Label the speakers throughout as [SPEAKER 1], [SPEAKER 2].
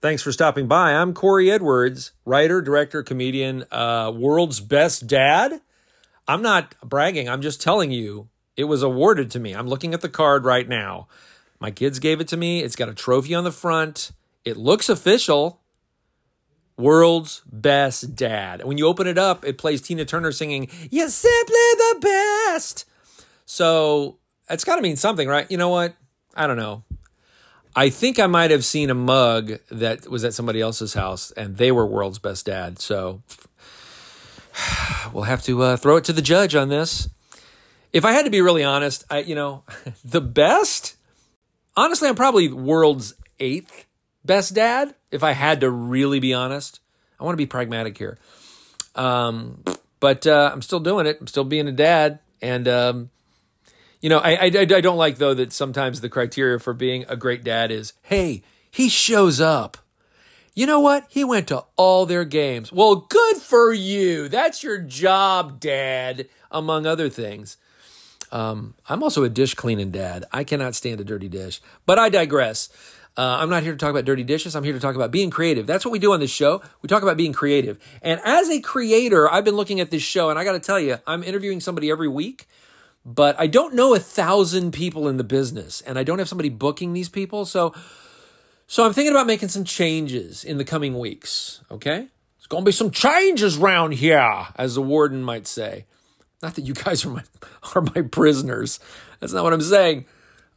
[SPEAKER 1] Thanks for stopping by. I'm Corey Edwards, writer, director, comedian, uh, world's best dad. I'm not bragging. I'm just telling you it was awarded to me. I'm looking at the card right now. My kids gave it to me. It's got a trophy on the front. It looks official. World's best dad. When you open it up, it plays Tina Turner singing, You're simply the best. So it's got to mean something, right? You know what? I don't know. I think I might have seen a mug that was at somebody else's house, and they were world's best dad. So we'll have to uh, throw it to the judge on this. If I had to be really honest, I you know the best. Honestly, I'm probably world's eighth best dad. If I had to really be honest, I want to be pragmatic here. Um, but uh, I'm still doing it. I'm still being a dad, and um, you know, I, I, I don't like though that sometimes the criteria for being a great dad is, hey, he shows up. You know what? He went to all their games. Well, good for you. That's your job, dad, among other things. Um, I'm also a dish cleaning dad. I cannot stand a dirty dish, but I digress. Uh, I'm not here to talk about dirty dishes. I'm here to talk about being creative. That's what we do on this show. We talk about being creative. And as a creator, I've been looking at this show, and I got to tell you, I'm interviewing somebody every week but I don't know a thousand people in the business and I don't have somebody booking these people. So, so I'm thinking about making some changes in the coming weeks. Okay. it's going to be some changes around here, as the warden might say. Not that you guys are my, are my prisoners. That's not what I'm saying.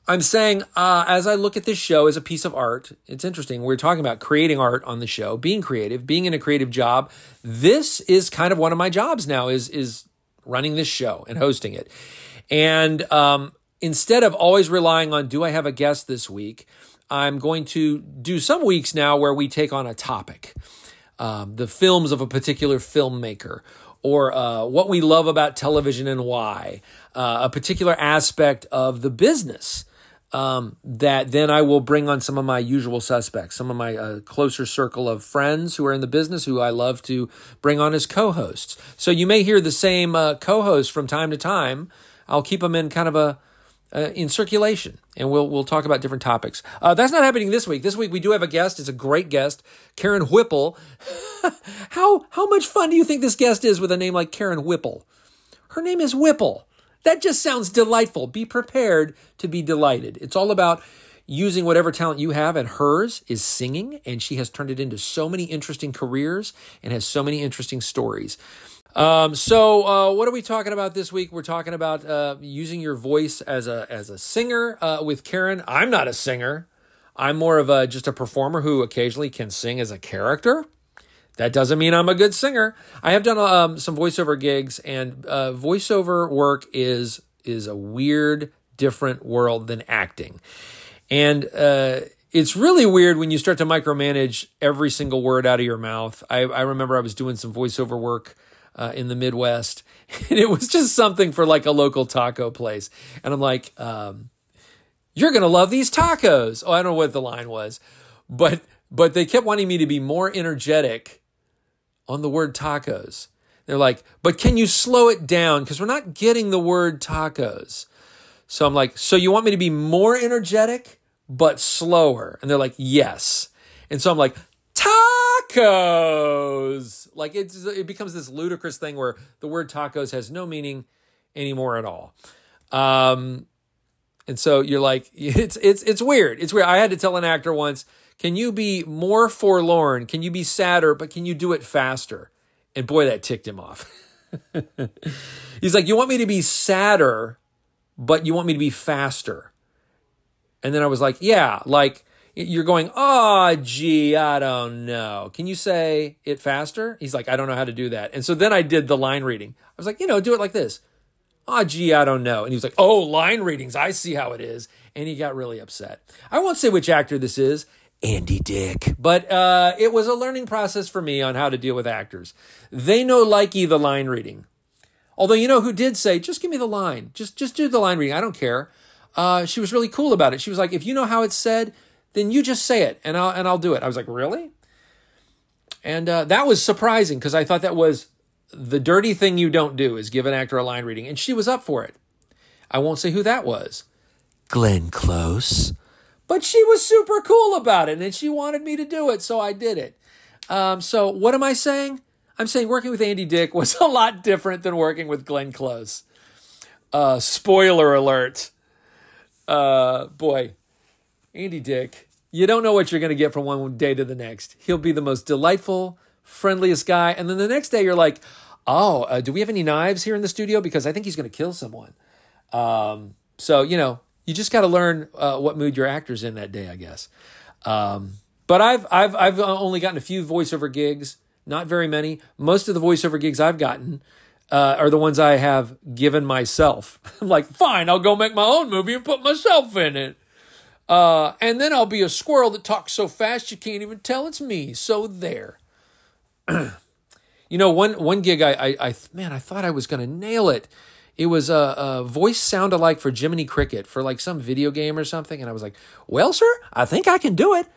[SPEAKER 1] I'm saying, uh, as I look at this show as a piece of art, it's interesting. We're talking about creating art on the show, being creative, being in a creative job. This is kind of one of my jobs now is, is running this show and hosting it. And um, instead of always relying on, do I have a guest this week? I'm going to do some weeks now where we take on a topic, um, the films of a particular filmmaker, or uh, what we love about television and why, uh, a particular aspect of the business. Um, that then I will bring on some of my usual suspects, some of my uh, closer circle of friends who are in the business who I love to bring on as co hosts. So you may hear the same uh, co host from time to time I'll keep them in kind of a uh, in circulation, and we'll we'll talk about different topics. Uh, that's not happening this week. This week we do have a guest. It's a great guest, Karen Whipple. how how much fun do you think this guest is with a name like Karen Whipple? Her name is Whipple. That just sounds delightful. Be prepared to be delighted. It's all about using whatever talent you have, and hers is singing, and she has turned it into so many interesting careers and has so many interesting stories. Um, so, uh, what are we talking about this week? We're talking about uh, using your voice as a as a singer uh, with Karen. I'm not a singer. I'm more of a just a performer who occasionally can sing as a character. That doesn't mean I'm a good singer. I have done um, some voiceover gigs, and uh, voiceover work is is a weird, different world than acting, and uh, it's really weird when you start to micromanage every single word out of your mouth. I, I remember I was doing some voiceover work uh, in the Midwest. And it was just something for like a local taco place. And I'm like, um, you're to love these tacos. Oh, I don't know what the line was, but, but they kept wanting me to be more energetic on the word tacos. They're like, but can you slow it down? Because we're not getting the word tacos. So I'm like, so you want me to be more energetic, but slower? And they're like, yes. And so I'm like, tacos. Like it's it becomes this ludicrous thing where the word tacos has no meaning anymore at all. Um, and so you're like, it's it's it's weird. It's weird. I had to tell an actor once, can you be more forlorn? Can you be sadder, but can you do it faster? And boy, that ticked him off. He's like, you want me to be sadder, but you want me to be faster. And then I was like, yeah, like you're going, oh, gee, I don't know. Can you say it faster? He's like, I don't know how to do that. And so then I did the line reading. I was like, you know, do it like this. Oh, gee, I don't know. And he was like, oh, line readings. I see how it is. And he got really upset. I won't say which actor this is. Andy Dick. But uh, it was a learning process for me on how to deal with actors. They know likey the line reading. Although you know who did say, just give me the line. Just just do the line reading. I don't care. Uh, she was really cool about it. She was like, if you know how it's said, then you just say it and I'll and I'll do it. I was like, really? and uh, that was surprising because I thought that was the dirty thing you don't do is give an actor a line reading, and she was up for it. I won't say who that was. Glenn Close. But she was super cool about it, and she wanted me to do it, so I did it. Um, so what am I saying? I'm saying working with Andy Dick was a lot different than working with Glenn Close. Uh, spoiler alert. Uh, boy, Andy Dick, you don't know what you're going to get from one day to the next. He'll be the most delightful, friendliest guy. And then the next day, you're like, oh, uh, do we have any knives here in the studio? Because I think he's going to kill someone. Um, so, you know, you just got to learn uh, what mood your actor's in that day, I guess. Um, but I've, I've, I've only gotten a few voiceover gigs, not very many. Most of the voiceover gigs I've gotten uh, are the ones I have given myself. I'm like, fine, I'll go make my own movie and put myself in it. Uh, and then I'll be a squirrel that talks so fast you can't even tell it's me. So there. you know, one one gig I, I, I man, I thought I was to nail it. It was a, a voice sound alike for Jiminy Cricket for like some video game or something, and I was like, "Well, sir, I think I can do it."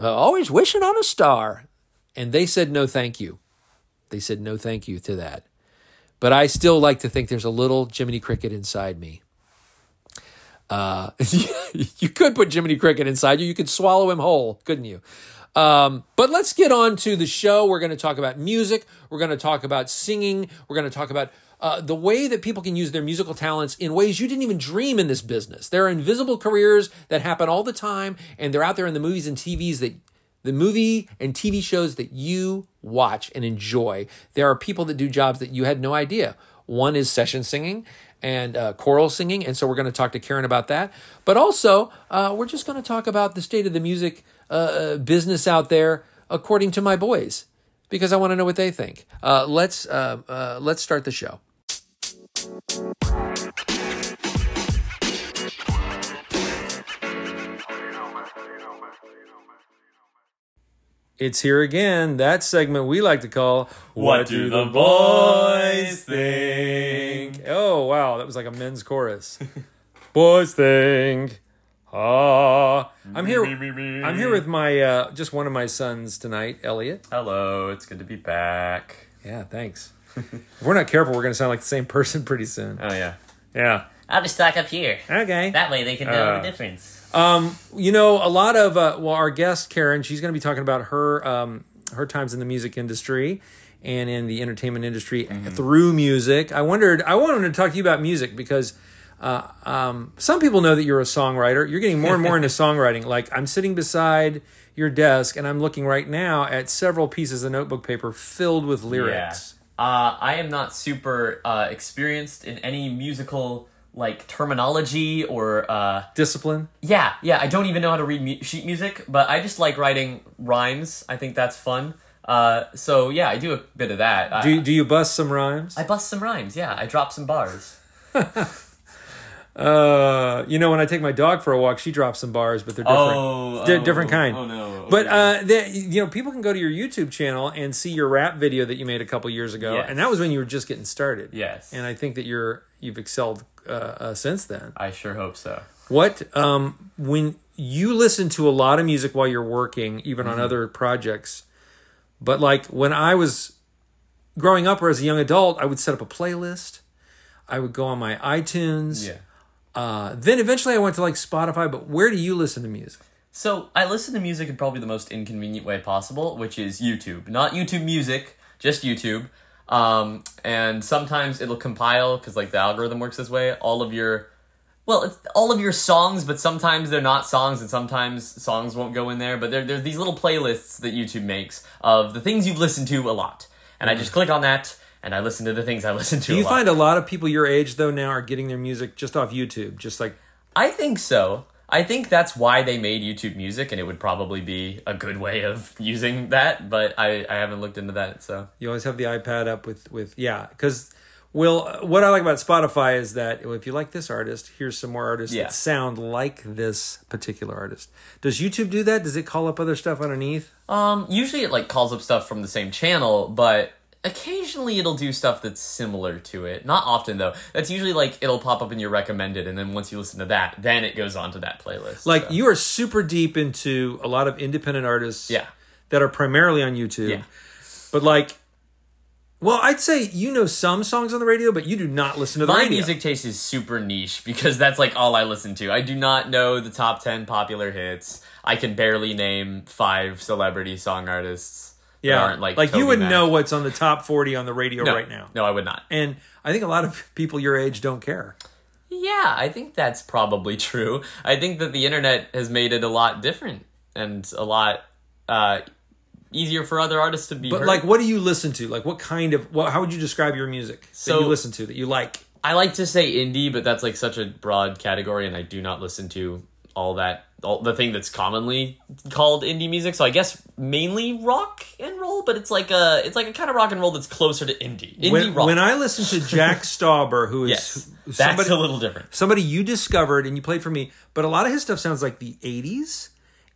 [SPEAKER 1] Uh, always wishing on a star, and they said no, thank you. They said no, thank you to that. But I still like to think there's a little Jiminy Cricket inside me. Uh, you could put Jiminy Cricket inside you. You could swallow him whole, couldn't you? Um, but let's get on to the show. We're going to talk about music. We're going to talk about singing. We're going to talk about uh, the way that people can use their musical talents in ways you didn't even dream in this business. There are invisible careers that happen all the time, and they're out there in the movies and TVs that the movie and TV shows that you watch and enjoy. There are people that do jobs that you had no idea. One is session singing, and uh, choral singing. And so we're going to talk to Karen about that. But also, uh, we're just going to talk about the state of the music uh, uh, business out there according to my boys, because I want to know what they think. Uh, let's uh, let's start the show. It's here again, that segment we like to call
[SPEAKER 2] What Do the Boys Think?
[SPEAKER 1] Oh, wow, that was like a men's chorus. boys think. Ah. I'm here I'm here with my uh, just one of my sons tonight, Elliot.
[SPEAKER 2] Hello, it's good to be back.
[SPEAKER 1] Yeah, thanks. If we're not careful, we're going to sound like the same person pretty soon.
[SPEAKER 2] Oh yeah.
[SPEAKER 1] Yeah.
[SPEAKER 3] I'll just talk up here.
[SPEAKER 1] Okay.
[SPEAKER 3] That way they can know
[SPEAKER 1] Uh,
[SPEAKER 3] the difference.
[SPEAKER 1] Um, you know, a lot of uh, well, our guest Karen, she's going to be talking about her um, her times in the music industry and in the entertainment industry through music. I wondered, I wanted to talk to you about music because uh, um, some people know that you're a songwriter. You're getting more and more into songwriting. Like I'm sitting beside your desk and I'm looking right now at several pieces of notebook paper filled with lyrics.
[SPEAKER 2] Uh, I am not super uh, experienced in any musical like terminology or uh,
[SPEAKER 1] Discipline.
[SPEAKER 2] yeah, yeah. I don't even know how to read mu- sheet music, but I just like writing rhymes. I think that's fun. Uh, so yeah, I do a bit of that.
[SPEAKER 1] Do do you bust some rhymes?
[SPEAKER 2] I bust some rhymes. Yeah, I drop some bars.
[SPEAKER 1] Uh, you know, when I take my dog for a walk, she drops some bars, but they're different.
[SPEAKER 2] Oh,
[SPEAKER 1] Di-
[SPEAKER 2] oh,
[SPEAKER 1] different kind.
[SPEAKER 2] oh, no.
[SPEAKER 1] But uh, the, you know, people can go to your YouTube channel and see your rap video that you made a couple years ago,
[SPEAKER 2] Yes.
[SPEAKER 1] and that was when you were just getting started.
[SPEAKER 2] Yes.
[SPEAKER 1] And I think that you're you've excelled uh, uh, since then.
[SPEAKER 2] I sure hope so.
[SPEAKER 1] What um, when you listen to a lot of music while you're working, even
[SPEAKER 2] Mm-hmm.
[SPEAKER 1] on other projects, but like when I was growing up or as a young adult, I would set up a playlist. I would go on my iTunes.
[SPEAKER 2] Yeah.
[SPEAKER 1] Uh, then eventually I went to like Spotify, but where do you listen to music?
[SPEAKER 2] So I listen to music in probably the most inconvenient way possible, which is YouTube. Not YouTube Music, just YouTube. Um, and sometimes it'll compile because like the algorithm works this way. All of your, well, it's all of your songs, but sometimes they're not songs, and sometimes songs won't go in there. But there, there's these little playlists that YouTube makes of the things you've listened to a lot, and I just click on that and I listen to the things I listen to.
[SPEAKER 1] Do you
[SPEAKER 2] a lot.
[SPEAKER 1] find a lot of people your age though now are getting their music just off YouTube, just like
[SPEAKER 2] I think so. I think that's why they made YouTube Music, and it would probably be a good way of using that. But I, I haven't looked into that, so
[SPEAKER 1] you always have the iPad up with with yeah, because. Well, what I like about Spotify is that if you like this artist, here's some more artists
[SPEAKER 2] Yeah.
[SPEAKER 1] that sound like this particular artist. Does YouTube do that? Does it call up other stuff underneath?
[SPEAKER 2] um, usually it like calls up stuff from the same channel, but occasionally it'll do stuff that's similar to it. Not often though. That's usually like it'll pop up in your recommended, and then once you listen to that, then it goes on to that playlist.
[SPEAKER 1] Like
[SPEAKER 2] so.
[SPEAKER 1] you are super deep into a lot of independent artists.
[SPEAKER 2] Yeah.
[SPEAKER 1] that are primarily on YouTube.
[SPEAKER 2] Yeah.
[SPEAKER 1] But like, well, I'd say you know some songs on the radio, but you do not listen to the radio.
[SPEAKER 2] My
[SPEAKER 1] radio.
[SPEAKER 2] music taste is super niche because that's like all I listen to. I do not know the top 10 popular hits. I can barely name five celebrity song artists.
[SPEAKER 1] Yeah,
[SPEAKER 2] aren't like
[SPEAKER 1] like you
[SPEAKER 2] Toby
[SPEAKER 1] would
[SPEAKER 2] Mac.
[SPEAKER 1] know what's on the top forty on the radio
[SPEAKER 2] no,
[SPEAKER 1] right now.
[SPEAKER 2] No, I would not.
[SPEAKER 1] And I think a lot of people your age don't care.
[SPEAKER 2] Yeah, I think that's probably true. I think that the internet has made it a lot different and a lot uh, easier for other artists to be
[SPEAKER 1] But
[SPEAKER 2] heard.
[SPEAKER 1] like, what do you listen to? Like, what kind of? What, how would you describe your music that
[SPEAKER 2] So-
[SPEAKER 1] you listen to that you like?
[SPEAKER 2] I like to say indie, but that's like such a broad category, and I do not listen to all that. The thing that's commonly called indie music, so I guess mainly rock and roll, but it's like a it's like a kind of rock and roll that's closer to indie. Indie
[SPEAKER 1] When,
[SPEAKER 2] rock.
[SPEAKER 1] when I listen to Jack Stauber, who is
[SPEAKER 2] yes, that's
[SPEAKER 1] somebody,
[SPEAKER 2] a little different.
[SPEAKER 1] somebody you discovered and you played for me, but a lot of his stuff sounds like the '80s,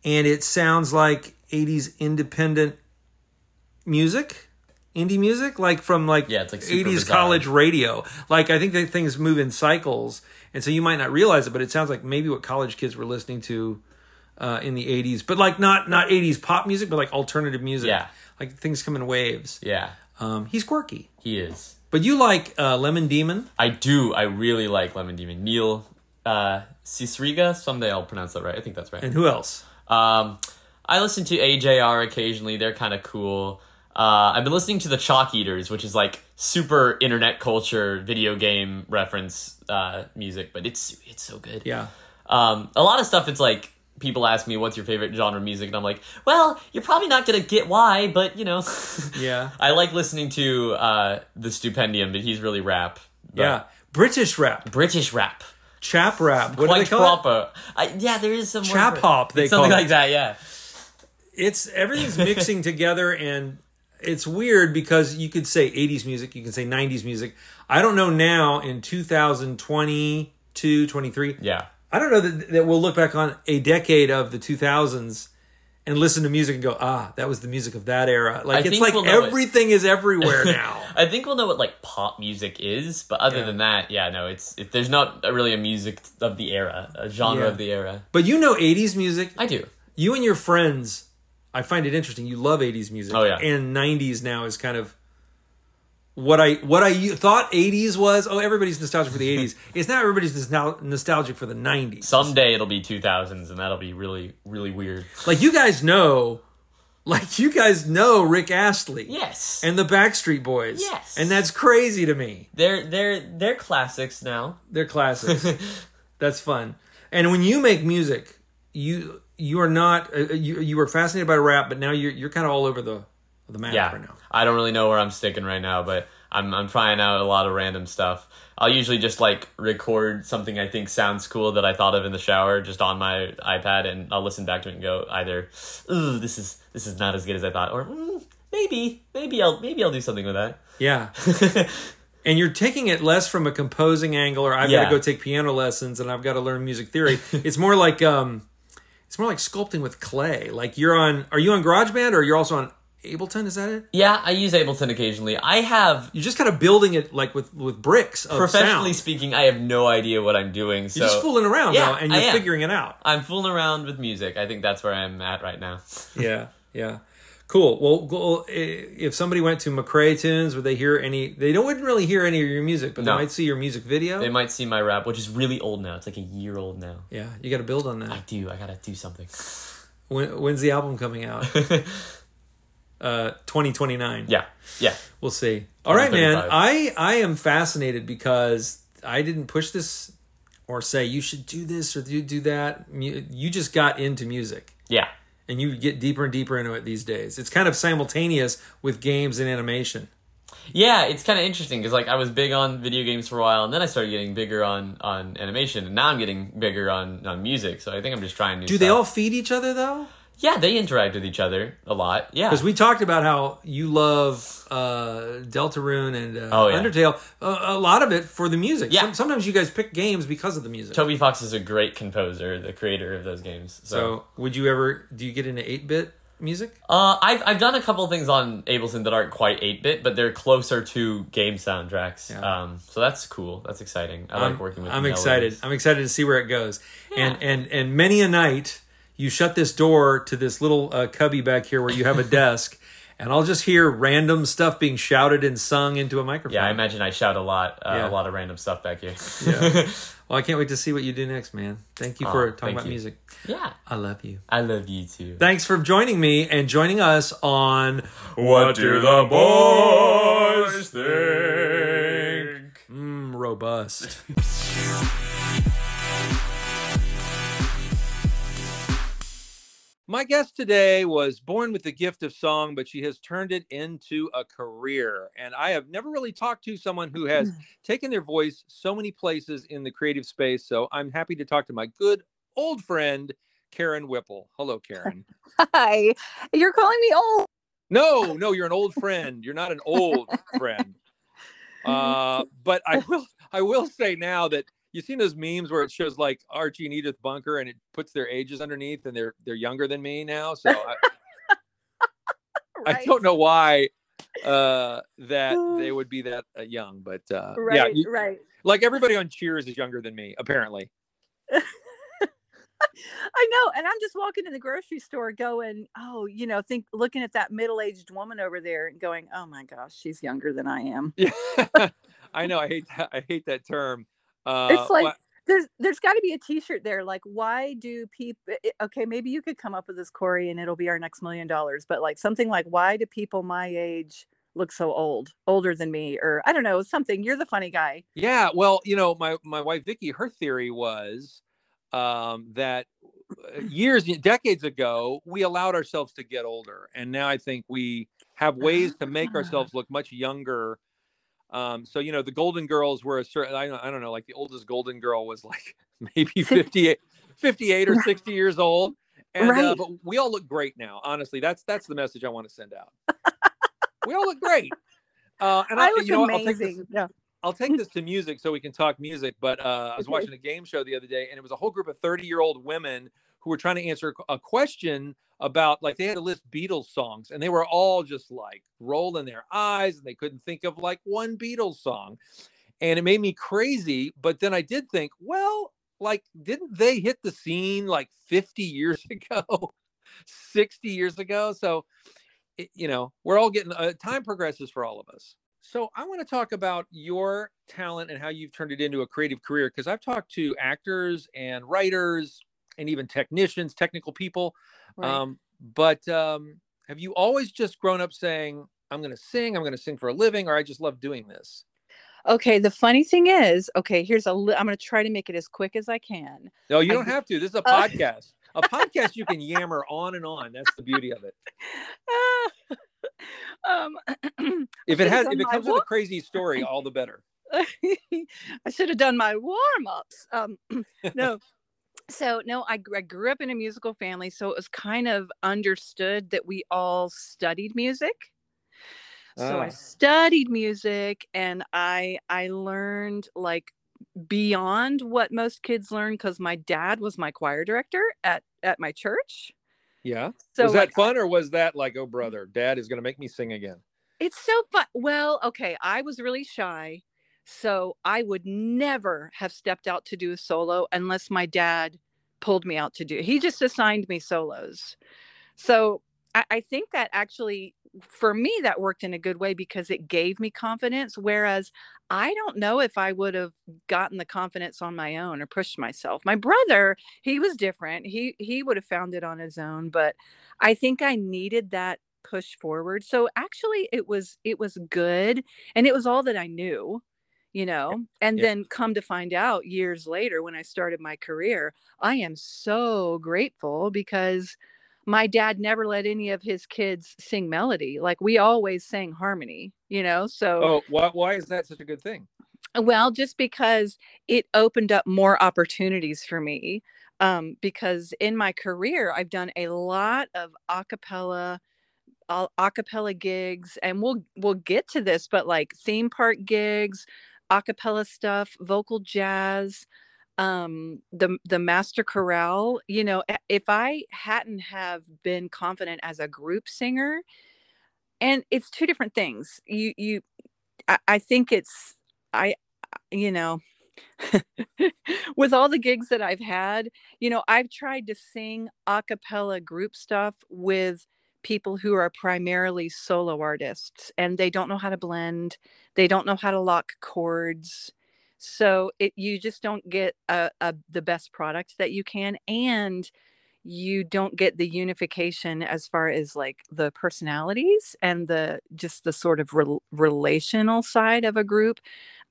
[SPEAKER 1] and it sounds like '80s independent music, indie music, like from like
[SPEAKER 2] Yeah, it's like
[SPEAKER 1] '80s
[SPEAKER 2] bizarre.
[SPEAKER 1] college radio. Like I think that things move in cycles, and so you might not realize it, but it sounds like maybe what college kids were listening to uh, in the '80s, but like not not '80s pop music, but like alternative music.
[SPEAKER 2] Yeah.
[SPEAKER 1] like things come in waves.
[SPEAKER 2] Yeah,
[SPEAKER 1] Um, he's quirky,
[SPEAKER 2] he is.
[SPEAKER 1] but you like uh, Lemon Demon.
[SPEAKER 2] I do. I really like Lemon Demon. Neil uh, Cicierega. Someday I'll pronounce that right. I think that's right.
[SPEAKER 1] And who else?
[SPEAKER 2] Um, I listen to AJR occasionally. They're kind of cool. Uh, I've been listening to the Chalkeaters, which is like super internet culture, video game reference uh, music, but it's it's so good.
[SPEAKER 1] Yeah.
[SPEAKER 2] Um, a lot of stuff. It's like people ask me, "What's your favorite genre of music?" and I'm like, "Well, you're probably not gonna get why, but you know."
[SPEAKER 1] Yeah.
[SPEAKER 2] I like listening to uh, the Stupendium, but he's really rap.
[SPEAKER 1] Yeah. British rap,
[SPEAKER 2] British rap.
[SPEAKER 1] chap rap. What do they call it?
[SPEAKER 2] proper. I, yeah, there is some
[SPEAKER 1] Chap hop, they
[SPEAKER 2] something
[SPEAKER 1] call it.
[SPEAKER 2] like that. Yeah.
[SPEAKER 1] It's everything's mixing together and it's weird because you could say 80s music, you can say 90s music. I don't know now in 2022, 23.
[SPEAKER 2] Yeah.
[SPEAKER 1] I don't know that, that we'll look back on a decade of the 2000s and listen to music and go, ah, that was the music of that era. Like
[SPEAKER 2] I
[SPEAKER 1] it's like
[SPEAKER 2] we'll
[SPEAKER 1] everything is everywhere now.
[SPEAKER 2] I think we'll know what like pop music is, but other
[SPEAKER 1] Yeah.
[SPEAKER 2] than that, yeah, no, it's it, there's not really a music of the era, a genre
[SPEAKER 1] Yeah.
[SPEAKER 2] of the era.
[SPEAKER 1] but you know 80s music.
[SPEAKER 2] I do.
[SPEAKER 1] you and your friends, I find it interesting. You love 80s music.
[SPEAKER 2] Oh, yeah.
[SPEAKER 1] And 90s now is kind of what I what I thought 80s was. Oh, everybody's nostalgic for the 80s. It's not everybody's nostalgic for the 90s.
[SPEAKER 2] Someday it'll be 2000s, and that'll be really really weird.
[SPEAKER 1] like you guys know, like you guys know Rick Astley.
[SPEAKER 2] Yes,
[SPEAKER 1] And the Backstreet Boys.
[SPEAKER 2] Yes.
[SPEAKER 1] And that's crazy to me.
[SPEAKER 2] they're they're they're classics now.
[SPEAKER 1] They're classics. that's fun. And when you make music, you you are not uh, you you were fascinated by rap, but now you're you're kind of all over the the map
[SPEAKER 2] Yeah,
[SPEAKER 1] right now.
[SPEAKER 2] I don't really know where I'm sticking right now, but I'm I'm trying out a lot of random stuff. I'll usually just like record something I think sounds cool that I thought of in the shower just on my iPad, and I'll listen back to it and go either, "Ooh, this is this is not as good as I thought," or mm, maybe maybe I'll maybe I'll do something with that.
[SPEAKER 1] Yeah. and you're taking it less from a composing angle or I've got to go take piano lessons and I've got to learn music theory. it's more like um it's more like sculpting with clay. Like you're on are you on GarageBand or you're also on Ableton, is that it?
[SPEAKER 2] Yeah, I use Ableton occasionally. I have
[SPEAKER 1] You're just kind of building it like with with bricks of
[SPEAKER 2] professionally
[SPEAKER 1] sound.
[SPEAKER 2] speaking, I have no idea what I'm doing. So
[SPEAKER 1] You're just fooling around
[SPEAKER 2] Yeah,
[SPEAKER 1] now and you're figuring it out.
[SPEAKER 2] I'm fooling around with music. I think that's where I'm at right now.
[SPEAKER 1] Yeah, yeah. Cool. Well, well, if somebody went to McCrae Tunes, would they hear any? They don't wouldn't really hear any of your music, but
[SPEAKER 2] No.
[SPEAKER 1] they might see your music video.
[SPEAKER 2] They might see my rap, which is really old now. It's like a year old now.
[SPEAKER 1] yeah, you got to build on that.
[SPEAKER 2] I do. I gotta do something.
[SPEAKER 1] When, when's the album coming out? uh, twenty twenty nine.
[SPEAKER 2] Yeah, yeah.
[SPEAKER 1] We'll see. All right, man. I I am fascinated because I didn't push this or say you should do this or do do that. You just got into music.
[SPEAKER 2] Yeah.
[SPEAKER 1] And you get deeper and deeper into it these days. It's kind of simultaneous with games and animation.
[SPEAKER 2] Yeah, it's kind of interesting because like I was big on video games for a while, and then I started getting bigger on on animation, and now I'm getting bigger on on music. So I think I'm just trying new.
[SPEAKER 1] Do they all feed each other though?
[SPEAKER 2] Yeah, they interact with each other a lot. Yeah,
[SPEAKER 1] Because we talked about how you love uh, Deltarune and uh,
[SPEAKER 2] Oh, yeah.
[SPEAKER 1] Undertale. Uh, a lot of it for the music.
[SPEAKER 2] Yeah.
[SPEAKER 1] Some, sometimes you guys pick games because of the music.
[SPEAKER 2] Toby Fox is a great composer, the creator of those games. So,
[SPEAKER 1] so, would you ever? Do you get into eight bit music?
[SPEAKER 2] uh, I've I've done a couple things on Ableton that aren't quite eight bit, but they're closer to game soundtracks.
[SPEAKER 1] Yeah.
[SPEAKER 2] Um, so that's cool. That's exciting. I like working with.
[SPEAKER 1] I'm excited. I'm excited to see where it goes. And and and many a night you shut this door to this little uh, cubby back here where you have a desk, and I'll just hear random stuff being shouted and sung into a microphone.
[SPEAKER 2] Yeah, I imagine I shout a lot, uh,
[SPEAKER 1] Yeah.
[SPEAKER 2] a lot of random stuff back here.
[SPEAKER 1] Yeah. Well, I can't wait to see what you do next, man. Thank you for talking about
[SPEAKER 2] you.
[SPEAKER 1] music.
[SPEAKER 2] yeah.
[SPEAKER 1] I love you.
[SPEAKER 2] I love you too.
[SPEAKER 1] Thanks for joining me and joining us on
[SPEAKER 2] What do the boys think?
[SPEAKER 1] mm, Robust. My guest today was born with the gift of song, but she has turned it into a career. And I have never really talked to someone who has taken their voice so many places in the creative space. So I'm happy to talk to my good old friend, Karen Whipple. Hello, Karen.
[SPEAKER 4] Hi. You're calling me old.
[SPEAKER 1] No, no, you're an old friend. You're not an old friend. Uh, but I will, I will say now that you've seen those memes where it shows like Archie and Edith Bunker, and it puts their ages underneath, and they're they're younger than me now. So I, I don't know why uh, that they would be that uh, young, but uh,
[SPEAKER 4] Right,
[SPEAKER 1] yeah, you-
[SPEAKER 4] right.
[SPEAKER 1] like everybody on Cheers is younger than me, apparently.
[SPEAKER 4] I know. And I'm just walking in the grocery store going, oh, you know, think looking at that middle aged woman over there and going, oh my gosh, she's younger than I am.
[SPEAKER 1] Yeah, I know. I hate that. I hate that term. Uh,
[SPEAKER 4] It's like
[SPEAKER 1] wha-
[SPEAKER 4] there's there's got to be a t-shirt there like why do people okay maybe you could come up with this corey and it'll be our next million dollars but like something like why do people my age look so old older than me or i don't know something you're the funny guy
[SPEAKER 1] Yeah, well, you know, my my wife Vicky, her theory was um, that uh, years, decades ago, we allowed ourselves to get older, and now I think we have ways to make
[SPEAKER 4] Ah.
[SPEAKER 1] ourselves look much younger. Um, so you know, the Golden Girls were a certain. I don't, I don't know, like the oldest Golden Girl was like maybe 58, 58 or sixty years old, and uh, but we all look great now. Honestly, that's that's the message I want to send out. we all look great. Uh, and I,
[SPEAKER 4] i look
[SPEAKER 1] you know, what, I'll take this,
[SPEAKER 4] amazing yeah
[SPEAKER 1] I'll take this to music so we can talk music. But uh, I was watching a game show the other day, and it was a whole group of 30 year old women who were trying to answer a question about like they had to list Beatles songs, and they were all just like rolling their eyes, and they couldn't think of like one Beatles song. And it made me crazy. But then I did think, well, like, didn't they hit the scene like 50 years ago, 60 years ago? So, you know, we're all getting uh, time progresses for all of us. So I want to talk about your talent and how you've turned it into a creative career because I've talked to actors and writers and even technicians, technical people.
[SPEAKER 4] right.
[SPEAKER 1] Um, but um, have you always just grown up saying, "I'm going to sing, I'm going to sing for a living," or "I just love doing this"?
[SPEAKER 4] okay the funny thing is okay here's a li- i'm going to try to make it as quick as i can
[SPEAKER 1] No, you don't
[SPEAKER 4] d-
[SPEAKER 1] have to. This is a
[SPEAKER 4] Uh,
[SPEAKER 1] podcast. a podcast you can yammer on and on. That's the beauty of it.
[SPEAKER 4] um
[SPEAKER 1] If it has, if it comes with a crazy story, all the better.
[SPEAKER 4] I should have done my warm ups. Um, no. So, no, I, I grew up in a musical family. So it was kind of understood that we all studied music. So
[SPEAKER 1] Ah.
[SPEAKER 4] I studied music and I I learned like beyond what most kids learn because my dad was my choir director at at my church.
[SPEAKER 1] Yeah.
[SPEAKER 4] So
[SPEAKER 1] was that
[SPEAKER 4] like,
[SPEAKER 1] fun or was that like, oh brother, dad is going to make me sing again?
[SPEAKER 4] It's so fun. Well, okay, I was really shy. So I would never have stepped out to do a solo unless my dad pulled me out to do. He just assigned me solos. So I, I think that actually for me that worked in a good way because it gave me confidence. Whereas I don't know if I would have gotten the confidence on my own or pushed myself. My brother, he was different. He he would have found it on his own, but I think I needed that push forward. So actually it was it was good and it was all that I knew, you know. And
[SPEAKER 1] Yeah.
[SPEAKER 4] then come to find out years later when I started my career, I am so grateful because my dad never let any of his kids sing melody. Like we always sang harmony, you know. So
[SPEAKER 1] Oh, why, why is that such a good thing?
[SPEAKER 4] well, just because it opened up more opportunities for me. Um, because in my career, I've done a lot of acapella, a acapella gigs, and we'll we'll get to this, but like theme park gigs, acapella stuff, vocal jazz, um, the the master chorale. You know, if I hadn't have been confident as a group singer, and it's two different things. You you, I, I think it's I, you know, with all the gigs that I've had, you know, I've tried to sing a cappella group stuff with people who are primarily solo artists and they don't know how to blend, they don't know how to lock chords. So it you just don't get a, a the best product that you can and you don't get the unification as far as like the personalities and the just the sort of rel relational side of a group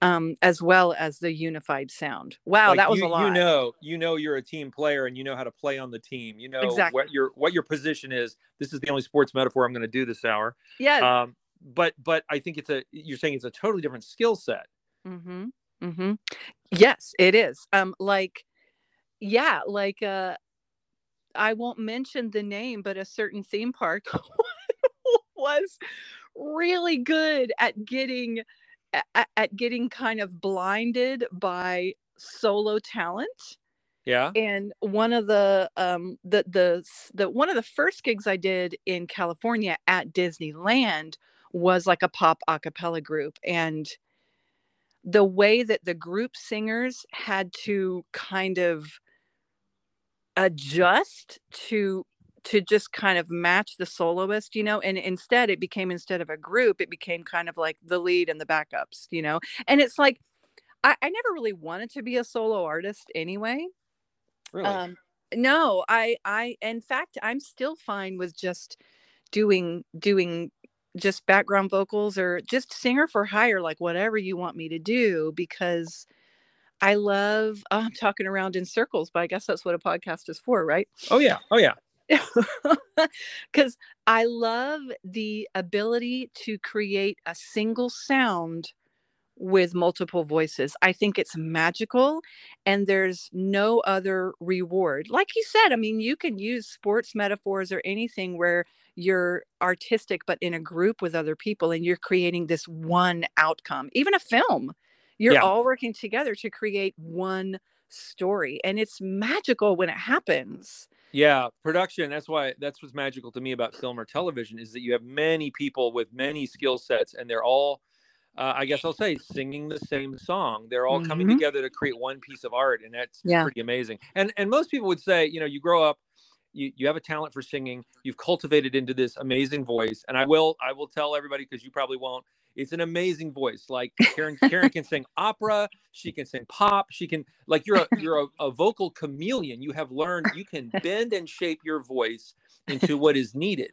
[SPEAKER 4] um as well as the unified sound wow
[SPEAKER 1] Like,
[SPEAKER 4] that was
[SPEAKER 1] you,
[SPEAKER 4] a lot
[SPEAKER 1] You know, you know, you're a team player and you know how to play on the team. You know
[SPEAKER 4] Exactly.
[SPEAKER 1] what your what your position is. This is the only sports metaphor I'm going to do this hour.
[SPEAKER 4] yes
[SPEAKER 1] Um, but but I think it's a you're saying it's a totally different skill set.
[SPEAKER 4] Mm-hmm. Mm-hmm. Yes, it is. Um, like, yeah, like uh I won't mention the name, but a certain theme park was really good at getting at, at getting kind of blinded by solo talent
[SPEAKER 1] Yeah.
[SPEAKER 4] and one of the um the the the one of the first gigs I did in California at Disneyland was like a pop a cappella group and the way that the group singers had to kind of adjust to to just kind of match the soloist you know and instead it became instead of a group it became kind of like the lead and the backups you know and it's like I, I never really wanted to be a solo artist anyway
[SPEAKER 1] Really.
[SPEAKER 4] um no i i in fact i'm still fine with just doing doing just background vocals or just singer for hire like whatever you want me to do because i love oh, i'm talking around in circles but i guess that's what a podcast is for right
[SPEAKER 1] oh yeah. Oh yeah.
[SPEAKER 4] because i love the ability to create a single sound with multiple voices. I think it's magical and there's no other reward. Like you said, I mean, you can use sports metaphors or anything where you're artistic, but in a group with other people and you're creating this one outcome. Even a film, you're
[SPEAKER 1] Yeah.
[SPEAKER 4] all working together to create one story. And it's magical when it happens.
[SPEAKER 1] Yeah, production. That's why that's what's magical to me about film or television is that you have many people with many skill sets, and they're all, uh, I guess I'll say, singing the same song. They're all coming
[SPEAKER 4] Mhm.
[SPEAKER 1] together to create one piece of art, and that's
[SPEAKER 4] Yeah.
[SPEAKER 1] pretty amazing. And and most people would say, you know, you grow up, you you have a talent for singing, you've cultivated into this amazing voice, and I will I will tell everybody because you probably won't. It's an amazing voice. Like Karen, Karen can sing opera. She can sing pop. She can like you're a you're a, a vocal chameleon. You have learned you can bend and shape your voice into what is needed.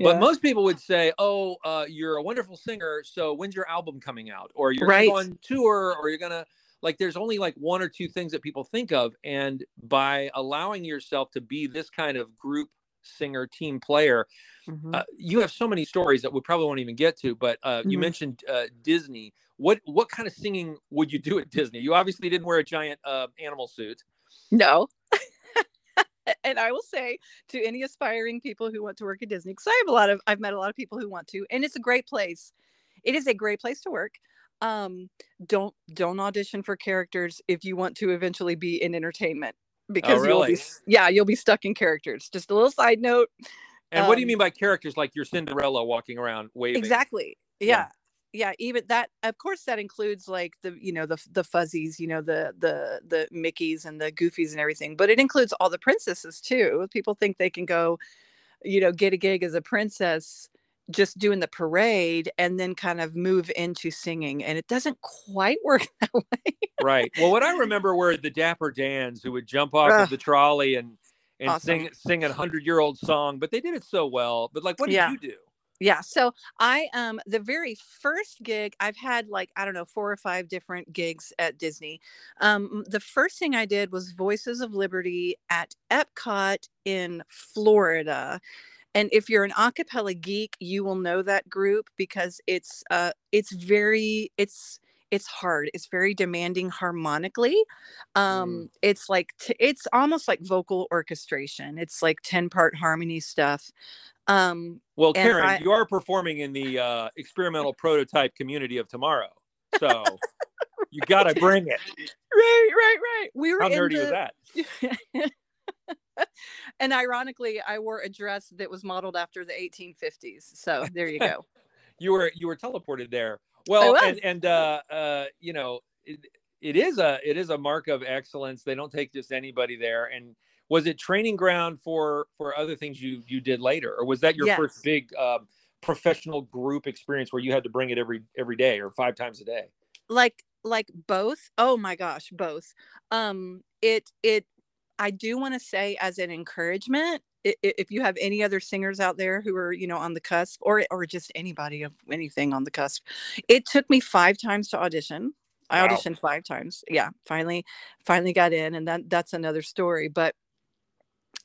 [SPEAKER 1] But
[SPEAKER 4] Yeah.
[SPEAKER 1] most people would say, "Oh, uh, you're a wonderful singer. So when's your album coming out? Or you're
[SPEAKER 4] Right.
[SPEAKER 1] going to go on tour? Or you're gonna like?" There's only like one or two things that people think of, and by allowing yourself to be this kind of group singer, team player,
[SPEAKER 4] Mhm.
[SPEAKER 1] uh, you have so many stories that we probably won't even get to. But uh, you
[SPEAKER 4] Mhm.
[SPEAKER 1] mentioned uh, Disney. What what kind of singing would you do at Disney? You obviously didn't wear a giant uh, animal suit.
[SPEAKER 4] No. and I will say to any aspiring people who want to work at Disney, because I have a lot of, I've met a lot of people who want to, and it's a great place. It is a great place to work. Um, don't don't audition for characters if you want to eventually be in entertainment because you'll be yeah you'll be stuck in characters. Just a little side note.
[SPEAKER 1] And what do you
[SPEAKER 4] Um,
[SPEAKER 1] mean by characters like your Cinderella walking around waving?
[SPEAKER 4] Exactly.
[SPEAKER 1] Yeah.
[SPEAKER 4] Yeah. yeah. even that of course that includes like the you know the the fuzzies you know the the the mickeys and the goofies and everything but it includes all the princesses too people think they can go you know get a gig as a princess just doing the parade and then kind of move into singing and it doesn't quite work that way
[SPEAKER 1] Right. Well, what I remember were the Dapper Dans who would jump off
[SPEAKER 4] Ugh.
[SPEAKER 1] of the trolley and and
[SPEAKER 4] Awesome.
[SPEAKER 1] sing sing a hundred year old song, but they did it so well. But like, what did
[SPEAKER 4] Yeah.
[SPEAKER 1] you do?
[SPEAKER 4] yeah so i um the very first gig i've had like i don't know four or five different gigs at disney um the first thing i did was voices of liberty at epcot in florida and if you're an a cappella geek you will know that group because it's uh it's very it's it's hard it's very demanding harmonically. Um it's like t- it's almost like vocal orchestration it's like 10 part harmony stuff. Um
[SPEAKER 1] Well, Karen,
[SPEAKER 4] I-
[SPEAKER 1] you are performing in the uh, experimental prototype community of tomorrow, so you got to bring it.
[SPEAKER 4] right right right. We were
[SPEAKER 1] How nerdy
[SPEAKER 4] the,
[SPEAKER 1] was that?
[SPEAKER 4] and ironically i wore a dress that was modeled after the 1850s so there you go
[SPEAKER 1] You were you were teleported there. Well, and and uh, uh, you know, it, it is a it is a mark of excellence. They don't take just anybody there. And was it training ground for for other things you you did later, or was that your
[SPEAKER 4] Yes.
[SPEAKER 1] first big um, professional group experience where you had to bring it every every day or five times a day?
[SPEAKER 4] like like both oh my gosh both um it it i do want to say as an encouragement if you have any other singers out there who are you know on the cusp or or just anybody of anything on the cusp it took me five times to audition i
[SPEAKER 1] Wow.
[SPEAKER 4] auditioned five times yeah finally finally got in and that that's another story but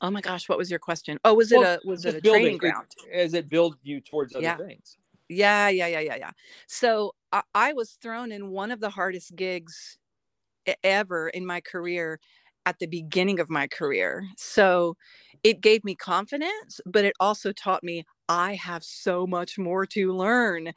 [SPEAKER 4] oh my gosh what was your question oh was it
[SPEAKER 1] Well,
[SPEAKER 4] a was it a
[SPEAKER 1] building
[SPEAKER 4] training ground
[SPEAKER 1] as it build you towards other
[SPEAKER 4] Yeah.
[SPEAKER 1] things.
[SPEAKER 4] Yeah, yeah, yeah, yeah, yeah. So I, I was thrown in one of the hardest gigs ever in my career at the beginning of my career. So it gave me confidence, but it also taught me I have so much more to learn.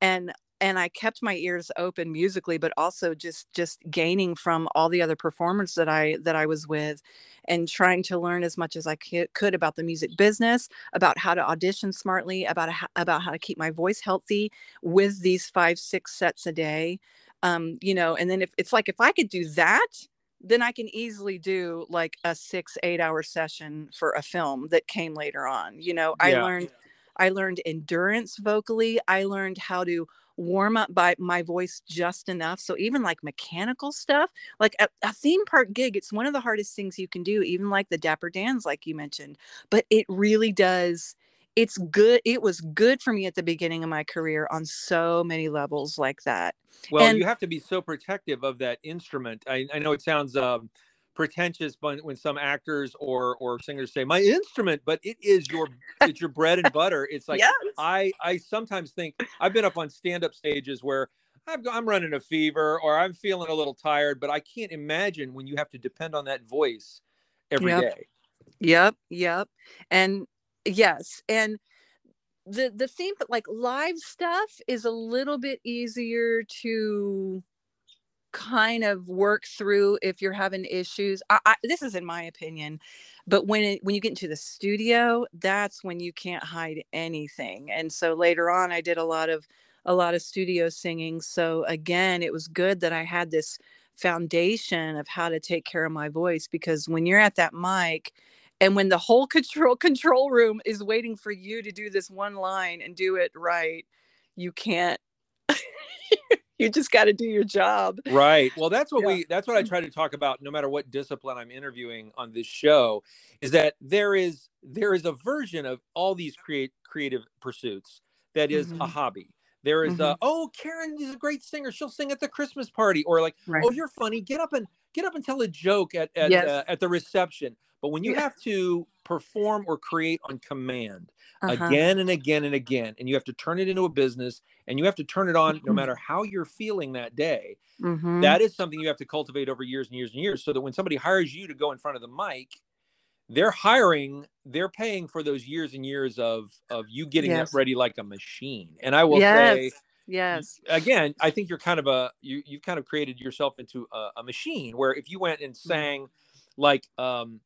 [SPEAKER 4] And and I kept my ears open musically, but also just just gaining from all the other performers that I that I was with and trying to learn as much as I could, about the music business, about how to audition smartly, about how, about how to keep my voice healthy with these five six sets a day. Um, you know, and then if it's like if I could do that, then I can easily do like a six eight hour session for a film that came later on. You know, I
[SPEAKER 1] Yeah.
[SPEAKER 4] learned I learned endurance vocally. I learned how to warm up by my voice just enough. So even like mechanical stuff, like a, a theme park gig, it's one of the hardest things you can do, even like the Dapper Dans, like you mentioned. But it really does. It's good. It was good for me at the beginning of my career on so many levels like that.
[SPEAKER 1] Well,
[SPEAKER 4] And-
[SPEAKER 1] you have to be so protective of that instrument. I, I know it sounds um, pretentious, but when some actors or or singers say my instrument, but it is your it's your bread and butter. It's like
[SPEAKER 4] yes.
[SPEAKER 1] I I sometimes think I've been up on stand up stages where I've, i'm running a fever or I'm feeling a little tired, but I can't imagine when you have to depend on that voice every day.
[SPEAKER 4] Yep. Yep, yep. And yes, and the the theme but like live stuff is a little bit easier to kind of work through if you're having issues. I, I this is in my opinion, but when it when you get into the studio, that's when you can't hide anything. And so later on I did a lot of a lot of studio singing. So again, it was good that I had this foundation of how to take care of my voice because when you're at that mic and when the whole control control room is waiting for you to do this one line and do it right you can't you just got to do your job
[SPEAKER 1] Right. Well, that's what
[SPEAKER 4] Yeah.
[SPEAKER 1] we that's what I try to talk about no matter what discipline I'm interviewing on this show is that there is there is a version of all these create creative pursuits that is a
[SPEAKER 4] Mhm.
[SPEAKER 1] hobby. There is a oh Karen is a great singer. She'll sing at the Christmas party or like
[SPEAKER 4] right
[SPEAKER 1] oh you're funny. Get up and get up and tell a joke at at,
[SPEAKER 4] Yes.
[SPEAKER 1] uh, at the reception. But when you
[SPEAKER 4] Yeah.
[SPEAKER 1] have to perform or create on command
[SPEAKER 4] Uh-huh.
[SPEAKER 1] again and again and again and you have to turn it into a business and you have to turn it on no
[SPEAKER 4] Mhm.
[SPEAKER 1] matter how you're feeling that day
[SPEAKER 4] Mhm.
[SPEAKER 1] that is something you have to cultivate over years and years and years so that when somebody hires you to go in front of the mic they're hiring they're paying for those years and years of of you getting
[SPEAKER 4] Yes.
[SPEAKER 1] that ready like a machine and i will say
[SPEAKER 4] yes yes
[SPEAKER 1] again i think you're kind of a you you've kind of created yourself into a, a machine where if you went and
[SPEAKER 4] Mm-hmm.
[SPEAKER 1] sang like um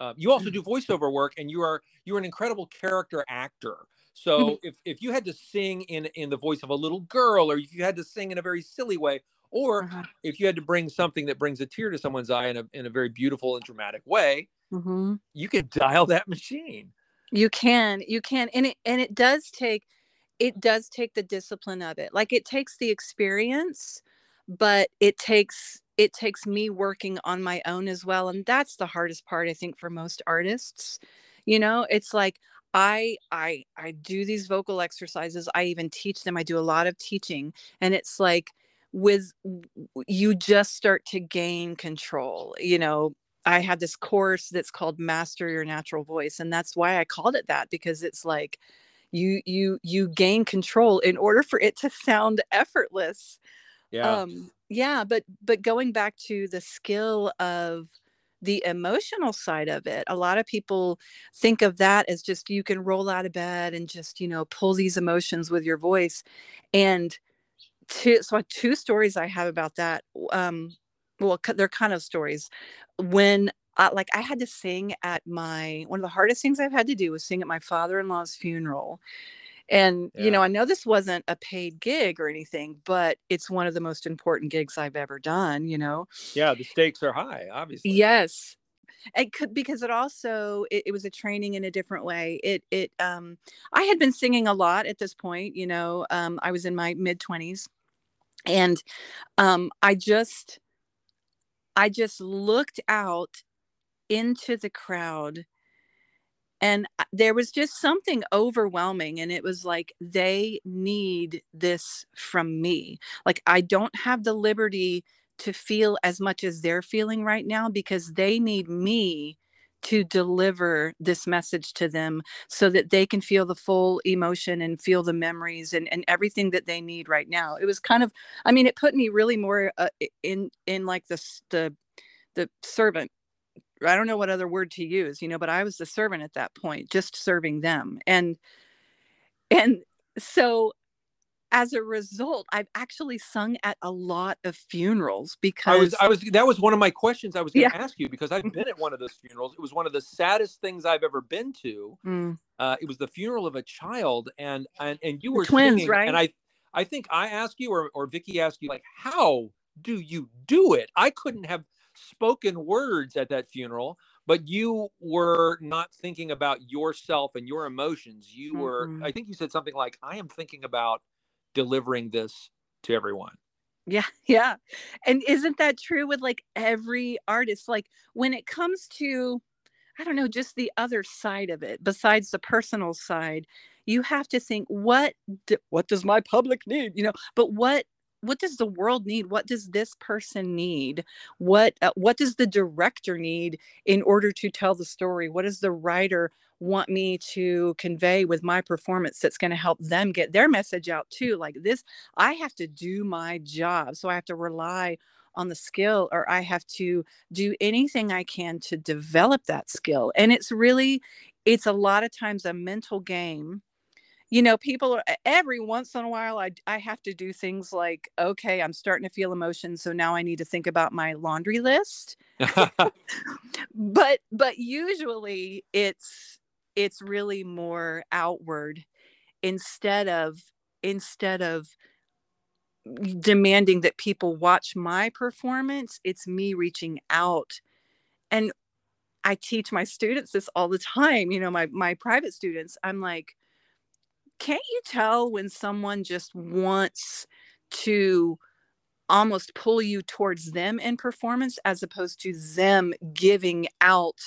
[SPEAKER 1] uh, you also do voiceover work and you are you're an incredible character actor so
[SPEAKER 4] Mm-hmm.
[SPEAKER 1] if if you had to sing in in the voice of a little girl or if you had to sing in a very silly way or
[SPEAKER 4] Uh-huh.
[SPEAKER 1] if you had to bring something that brings a tear to someone's eye in a in a very beautiful and dramatic way
[SPEAKER 4] Mhm.
[SPEAKER 1] you could dial that machine
[SPEAKER 4] you can you can and it and it does take it does take the discipline of it like it takes the experience but it takes it takes me working on my own as well and that's the hardest part i think for most artists you know it's like i i i do these vocal exercises i even teach them i do a lot of teaching and it's like with you just start to gain control you know I had this course that's called Master Your Natural Voice and that's why I called it that because it's like you you you gain control in order for it to sound effortless.
[SPEAKER 1] yeah
[SPEAKER 4] Um yeah, but but going back to the skill of the emotional side of it, a lot of people think of that as just you can roll out of bed and just, you know, pull these emotions with your voice. And two so two stories I have about that. Um well, they're kind of stories. When I, like I had to sing at my one of the hardest things I've had to do was sing at my father-in-law's funeral. And
[SPEAKER 1] Yeah.
[SPEAKER 4] you know, I know this wasn't a paid gig or anything, but it's one of the most important gigs I've ever done, you know.
[SPEAKER 1] Yeah, the stakes are high, obviously.
[SPEAKER 4] Yes. It could because it also it, it was a training in a different way. It it um I had been singing a lot at this point, you know. Um I was in my mid 20s and um I just I just looked out into the crowd and there was just something overwhelming and it was like they need this from me. Like i don't have the liberty to feel as much as they're feeling right now because they need me to deliver this message to them so that they can feel the full emotion and feel the memories and, and everything that they need right now. It was kind of i mean it put me really more uh, in in like the the the servant I don't know what other word to use, you know, but I was the servant at that point, just serving them. And and so as a result, I've actually sung at a lot of funerals because
[SPEAKER 1] I was, I was, that was one of my questions I was going to
[SPEAKER 4] Yeah.
[SPEAKER 1] ask you because I've been at one of those funerals. It was one of the saddest things I've ever been to.
[SPEAKER 4] Mm,
[SPEAKER 1] Uh, it was the funeral of a child, and and and you were
[SPEAKER 4] twins,
[SPEAKER 1] singing,
[SPEAKER 4] right?
[SPEAKER 1] And I, I think I asked you or or Vicky asked you like, how do you do it? I couldn't have spoken words at that funeral, but you were not thinking about yourself and your emotions. You were,
[SPEAKER 4] Mm-mm.
[SPEAKER 1] I think you said something like, I am thinking about delivering this to everyone.
[SPEAKER 4] yeah, yeah. And isn't that true with like every artist? Like when it comes to I don't know, just the other side of it, besides the personal side, you have to think what what does my public need, you know? But what what does the world need? What does this person need? What uh, what does the director need in order to tell the story? What does the writer want me to convey with my performance that's going to help them get their message out too? Like this, I have to do my job, so I have to rely on the skill or I have to do anything I can to develop that skill. And it's really, it's a lot of times a mental game. You know, people are every once in a while, I, I have to do things like, okay, I'm starting to feel emotions. So now I need to think about my laundry list. But, but usually it's, it's really more outward instead of, instead of demanding that people watch my performance it's me reaching out and i teach my students this all the time you know my my private students i'm like can't you tell when someone just wants to almost pull you towards them in performance as opposed to them giving out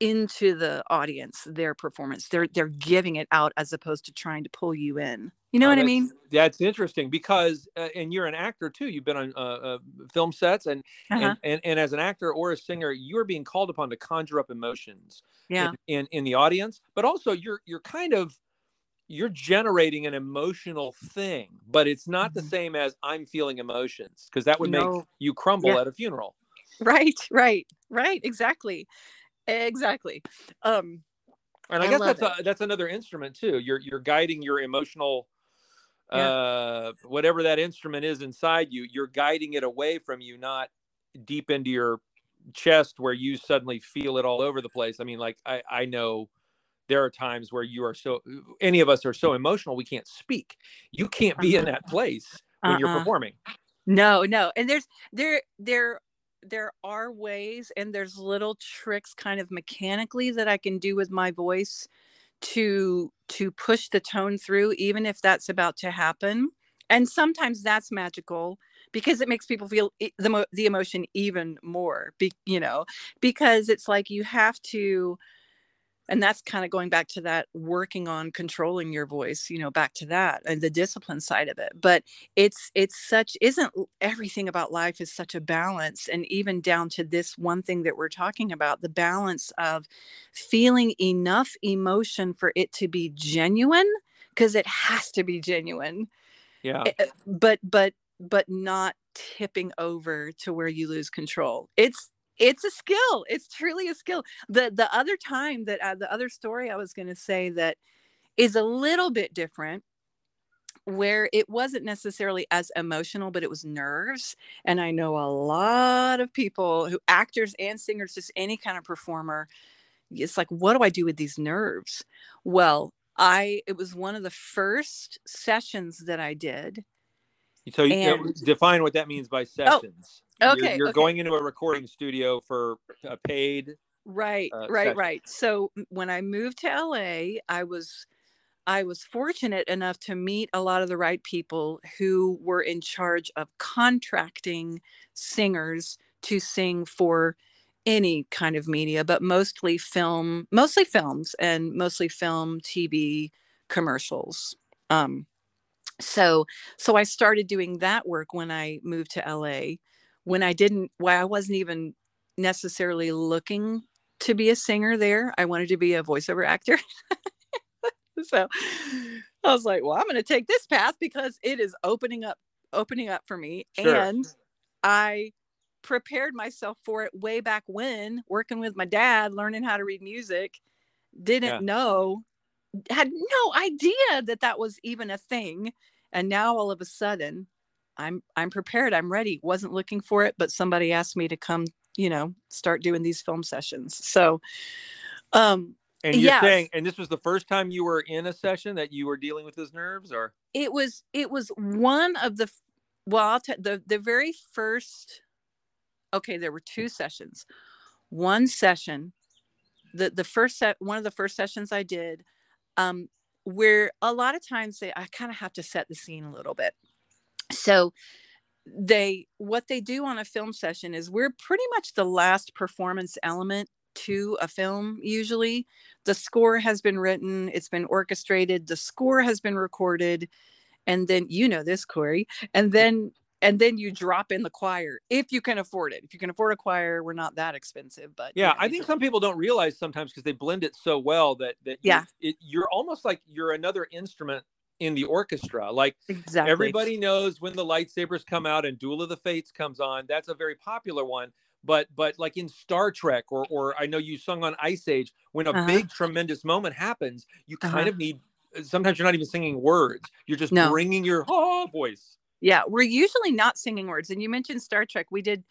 [SPEAKER 4] into the audience their performance they're they're giving it out as opposed to trying to pull you in you know
[SPEAKER 1] Oh,
[SPEAKER 4] what i mean
[SPEAKER 1] That's interesting because, uh, and you're an actor too. You've been on uh, uh, film sets, and,
[SPEAKER 4] Uh-huh.
[SPEAKER 1] and and and as an actor or a singer, you're being called upon to conjure up emotions
[SPEAKER 4] yeah
[SPEAKER 1] in, in in the audience, but also you're you're kind of you're generating an emotional thing, but it's not the
[SPEAKER 4] Mhm.
[SPEAKER 1] same as I'm feeling emotions because that would make
[SPEAKER 4] No.
[SPEAKER 1] you crumble
[SPEAKER 4] Yeah.
[SPEAKER 1] at a funeral.
[SPEAKER 4] right right right exactly exactly um
[SPEAKER 1] And I,
[SPEAKER 4] I
[SPEAKER 1] guess that's a, that's another instrument too. You're you're guiding your emotional uh whatever that instrument is inside you, you're guiding it away from you, not deep into your chest where you suddenly feel it all over the place. I mean, like I I know there are times where you are so any of us are so emotional we can't speak. You can't be in
[SPEAKER 4] Uh-huh.
[SPEAKER 1] that place when you're
[SPEAKER 4] Uh-uh.
[SPEAKER 1] performing.
[SPEAKER 4] no no and there's there there there are ways and there's little tricks kind of mechanically that i can do with my voice to to push the tone through even if that's about to happen and sometimes that's magical because it makes people feel the the emotion even more be, you know because it's like you have to and that's kind of going back to that working on controlling your voice you know back to that and the discipline side of it but it's it's such isn't everything about life is such a balance and even down to this one thing that we're talking about the balance of feeling enough emotion for it to be genuine because it has to be genuine
[SPEAKER 1] Yeah.
[SPEAKER 4] eh, eh, but but but not tipping over to where you lose control it's it's a skill it's truly a skill the the other time that uh, the other story i was going to say that is a little bit different where it wasn't necessarily as emotional but it was nerves and i know a lot of people who actors and singers just any kind of performer it's like what do i do with these nerves well I it was one of the first sessions that I did.
[SPEAKER 1] So you uh,
[SPEAKER 4] And-
[SPEAKER 1] define what that means by sessions. You're-
[SPEAKER 4] okay,
[SPEAKER 1] You're,
[SPEAKER 4] okay.
[SPEAKER 1] going into a recording studio for a paid.
[SPEAKER 4] Right,
[SPEAKER 1] uh,
[SPEAKER 4] right,
[SPEAKER 1] session.
[SPEAKER 4] right. So when I moved to LA, I was I was fortunate enough to meet a lot of the right people who were in charge of contracting singers to sing for any kind of media, but mostly film, mostly films and mostly film, TV, commercials. Um, so so I started doing that work when I moved to LA. When I didn't, why I wasn't even necessarily looking to be a singer there. I wanted to be a voiceover actor. so I was like, well, I'm going to take this path because it is opening up opening up for me
[SPEAKER 1] Sure.
[SPEAKER 4] and I prepared myself for it way back when working with my dad learning how to read music didn't
[SPEAKER 1] Yeah.
[SPEAKER 4] know had no idea that that was even a thing and now all of a sudden i'm i'm prepared i'm ready. Wasn't looking for it but somebody asked me to come you know start doing these film sessions. So um
[SPEAKER 1] And you're
[SPEAKER 4] Yes.
[SPEAKER 1] saying, and this was the first time you were in a session that you were dealing with his nerves, or?
[SPEAKER 4] It was it was one of the well I'll tell the the very first okay there were two sessions. One session the the first set one of the first sessions i did um where a lot of times they i kind of have to set the scene a little bit. So they what they do on a film session is we're pretty much the last performance element to a film usually. The score has been written it's been orchestrated the score has been recorded and then you know this corey and then and then you drop in the choir if you can afford it if you can afford a choir we're not that expensive but you
[SPEAKER 1] yeah, I think some people don't realize sometimes because they blend it so well that that you-
[SPEAKER 4] Yeah.
[SPEAKER 1] it, you're almost like you're another instrument in the orchestra. Like
[SPEAKER 4] exactly
[SPEAKER 1] everybody knows when the lightsabers come out and Duel of the Fates comes on. That's a very popular one. But but like in Star Trek or or I know you sung on Ice Age, when a
[SPEAKER 4] Uh-huh.
[SPEAKER 1] big tremendous moment happens, you kind
[SPEAKER 4] Uh-huh.
[SPEAKER 1] of need. Sometimes you're not even singing words. You're just
[SPEAKER 4] No.
[SPEAKER 1] bringing your oh voice.
[SPEAKER 4] Yeah we're usually not singing words and you mentioned star trek we did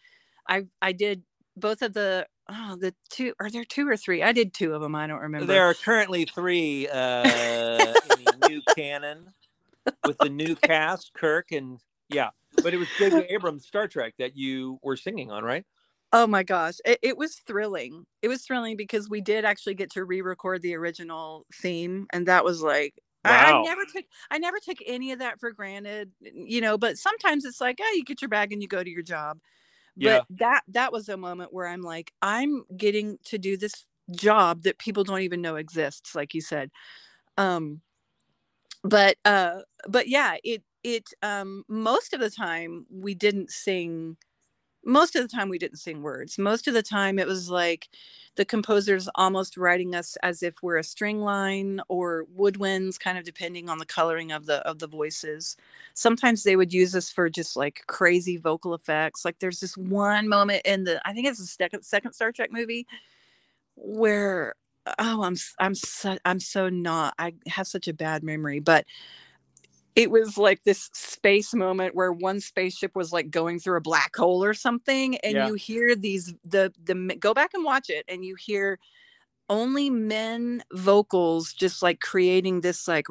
[SPEAKER 4] i i did both of the oh the two are there two or three i did two of them i don't remember
[SPEAKER 1] There are currently three uh, in the new canon with the new cast, Kirk and yeah. But it was J.J. Abrams' Star Trek that you were singing on, right?
[SPEAKER 4] Oh my gosh, it, it was thrilling. It was thrilling because we did actually get to re-record the original theme, and that was like I, I never took I never took any of that for granted, you know. But sometimes it's like, oh, you get your bag and you go to your job.
[SPEAKER 1] Yeah.
[SPEAKER 4] But that that was a moment where I'm like, I'm getting to do this job that people don't even know exists, like you said. Um, but uh, but yeah, it it um most of the time we didn't sing most of the time we didn't sing words. Most of the time it was like the composers almost writing us as if we're a string line or woodwinds kind of depending on the coloring of the of the voices. Sometimes they would use us for just like crazy vocal effects. Like there's this one moment in the i think it's the second second star trek movie where oh i'm i'm so i'm so not i have such a bad memory but it was like this space moment where one spaceship was like going through a black hole or something and
[SPEAKER 1] Yeah.
[SPEAKER 4] you hear these the the go back and watch it and you hear only men vocals just like creating this like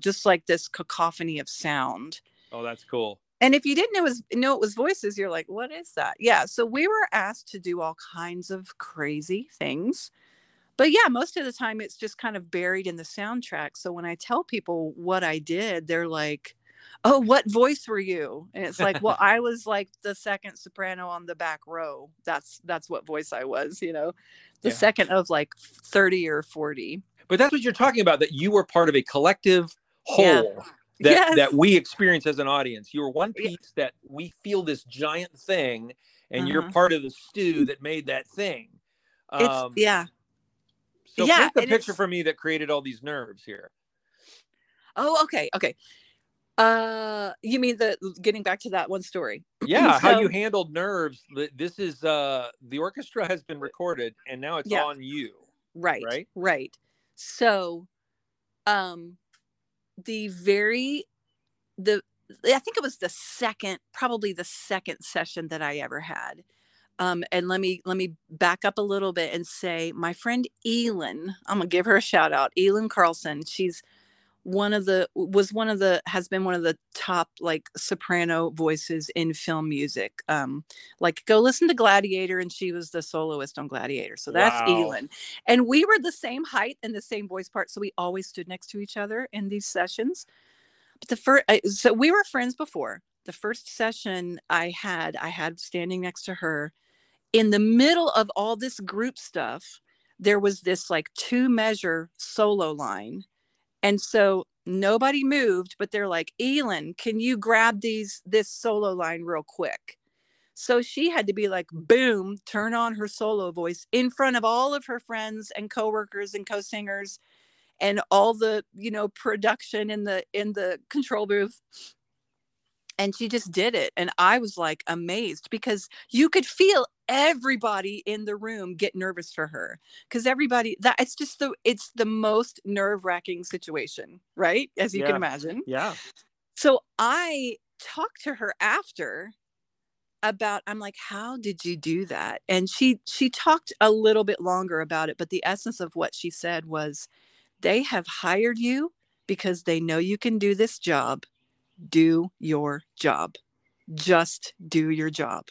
[SPEAKER 4] just like this cacophony of sound
[SPEAKER 1] Oh, that's cool.
[SPEAKER 4] and if you didn't know it was know it was voices you're like what is that yeah so we were asked to do all kinds of crazy things but yeah most of the time it's just kind of buried in the soundtrack so when i tell people what i did they're like oh what voice were you and it's like well i was like the second soprano on the back row that's that's what voice i was you know the
[SPEAKER 1] Yeah.
[SPEAKER 4] second of like 30 or 40
[SPEAKER 1] But that's what you're talking about. That you were part of a collective whole.
[SPEAKER 4] Yeah.
[SPEAKER 1] That,
[SPEAKER 4] Yes.
[SPEAKER 1] that we experience as an audience. You were one piece that we feel this giant thing, and you're
[SPEAKER 4] Uh-huh.
[SPEAKER 1] part of the stew that made that thing.
[SPEAKER 4] it's
[SPEAKER 1] Um,
[SPEAKER 4] yeah
[SPEAKER 1] So
[SPEAKER 4] yeah,
[SPEAKER 1] paint the picture
[SPEAKER 4] it's-
[SPEAKER 1] for me that created all these nerves here.
[SPEAKER 4] oh okay okay uh you mean the getting back to that one story
[SPEAKER 1] Yeah, how you handled nerves. This is uh the orchestra has been recorded, and now it's
[SPEAKER 4] Yeah.
[SPEAKER 1] on you.
[SPEAKER 4] right
[SPEAKER 1] Right?
[SPEAKER 4] right so um the very the i think it was the second probably the second session that i ever had um and let me let me back up a little bit and say my friend elin i'm gonna give her a shout out elin carlson she's one of the was one of the has been one of the top like soprano voices in film music. Um like go listen to gladiator and she was the soloist on gladiator so that's
[SPEAKER 1] Wow.
[SPEAKER 4] elin. And we were the same height and the same voice part so we always stood next to each other in these sessions. But the first so we were friends before. The first session i had i had standing next to her in the middle of all this group stuff there was this like two measure solo line. And so nobody moved but they're like elin can you grab these this solo line real quick? So she had to be like boom turn on her solo voice in front of all of her friends and coworkers and co-singers and all the you know production in the in the control booth. And she just did it. And i was like amazed because you could feel everybody in the room get nervous for her because everybody that it's just the it's the most nerve-wracking situation right as you
[SPEAKER 1] Yeah.
[SPEAKER 4] can imagine.
[SPEAKER 1] Yeah.
[SPEAKER 4] so i talked to her after about i'm like how did you do that? And she she talked a little bit longer about it but the essence of what she said was they have hired you because they know you can do this job. Do your job. Just do your job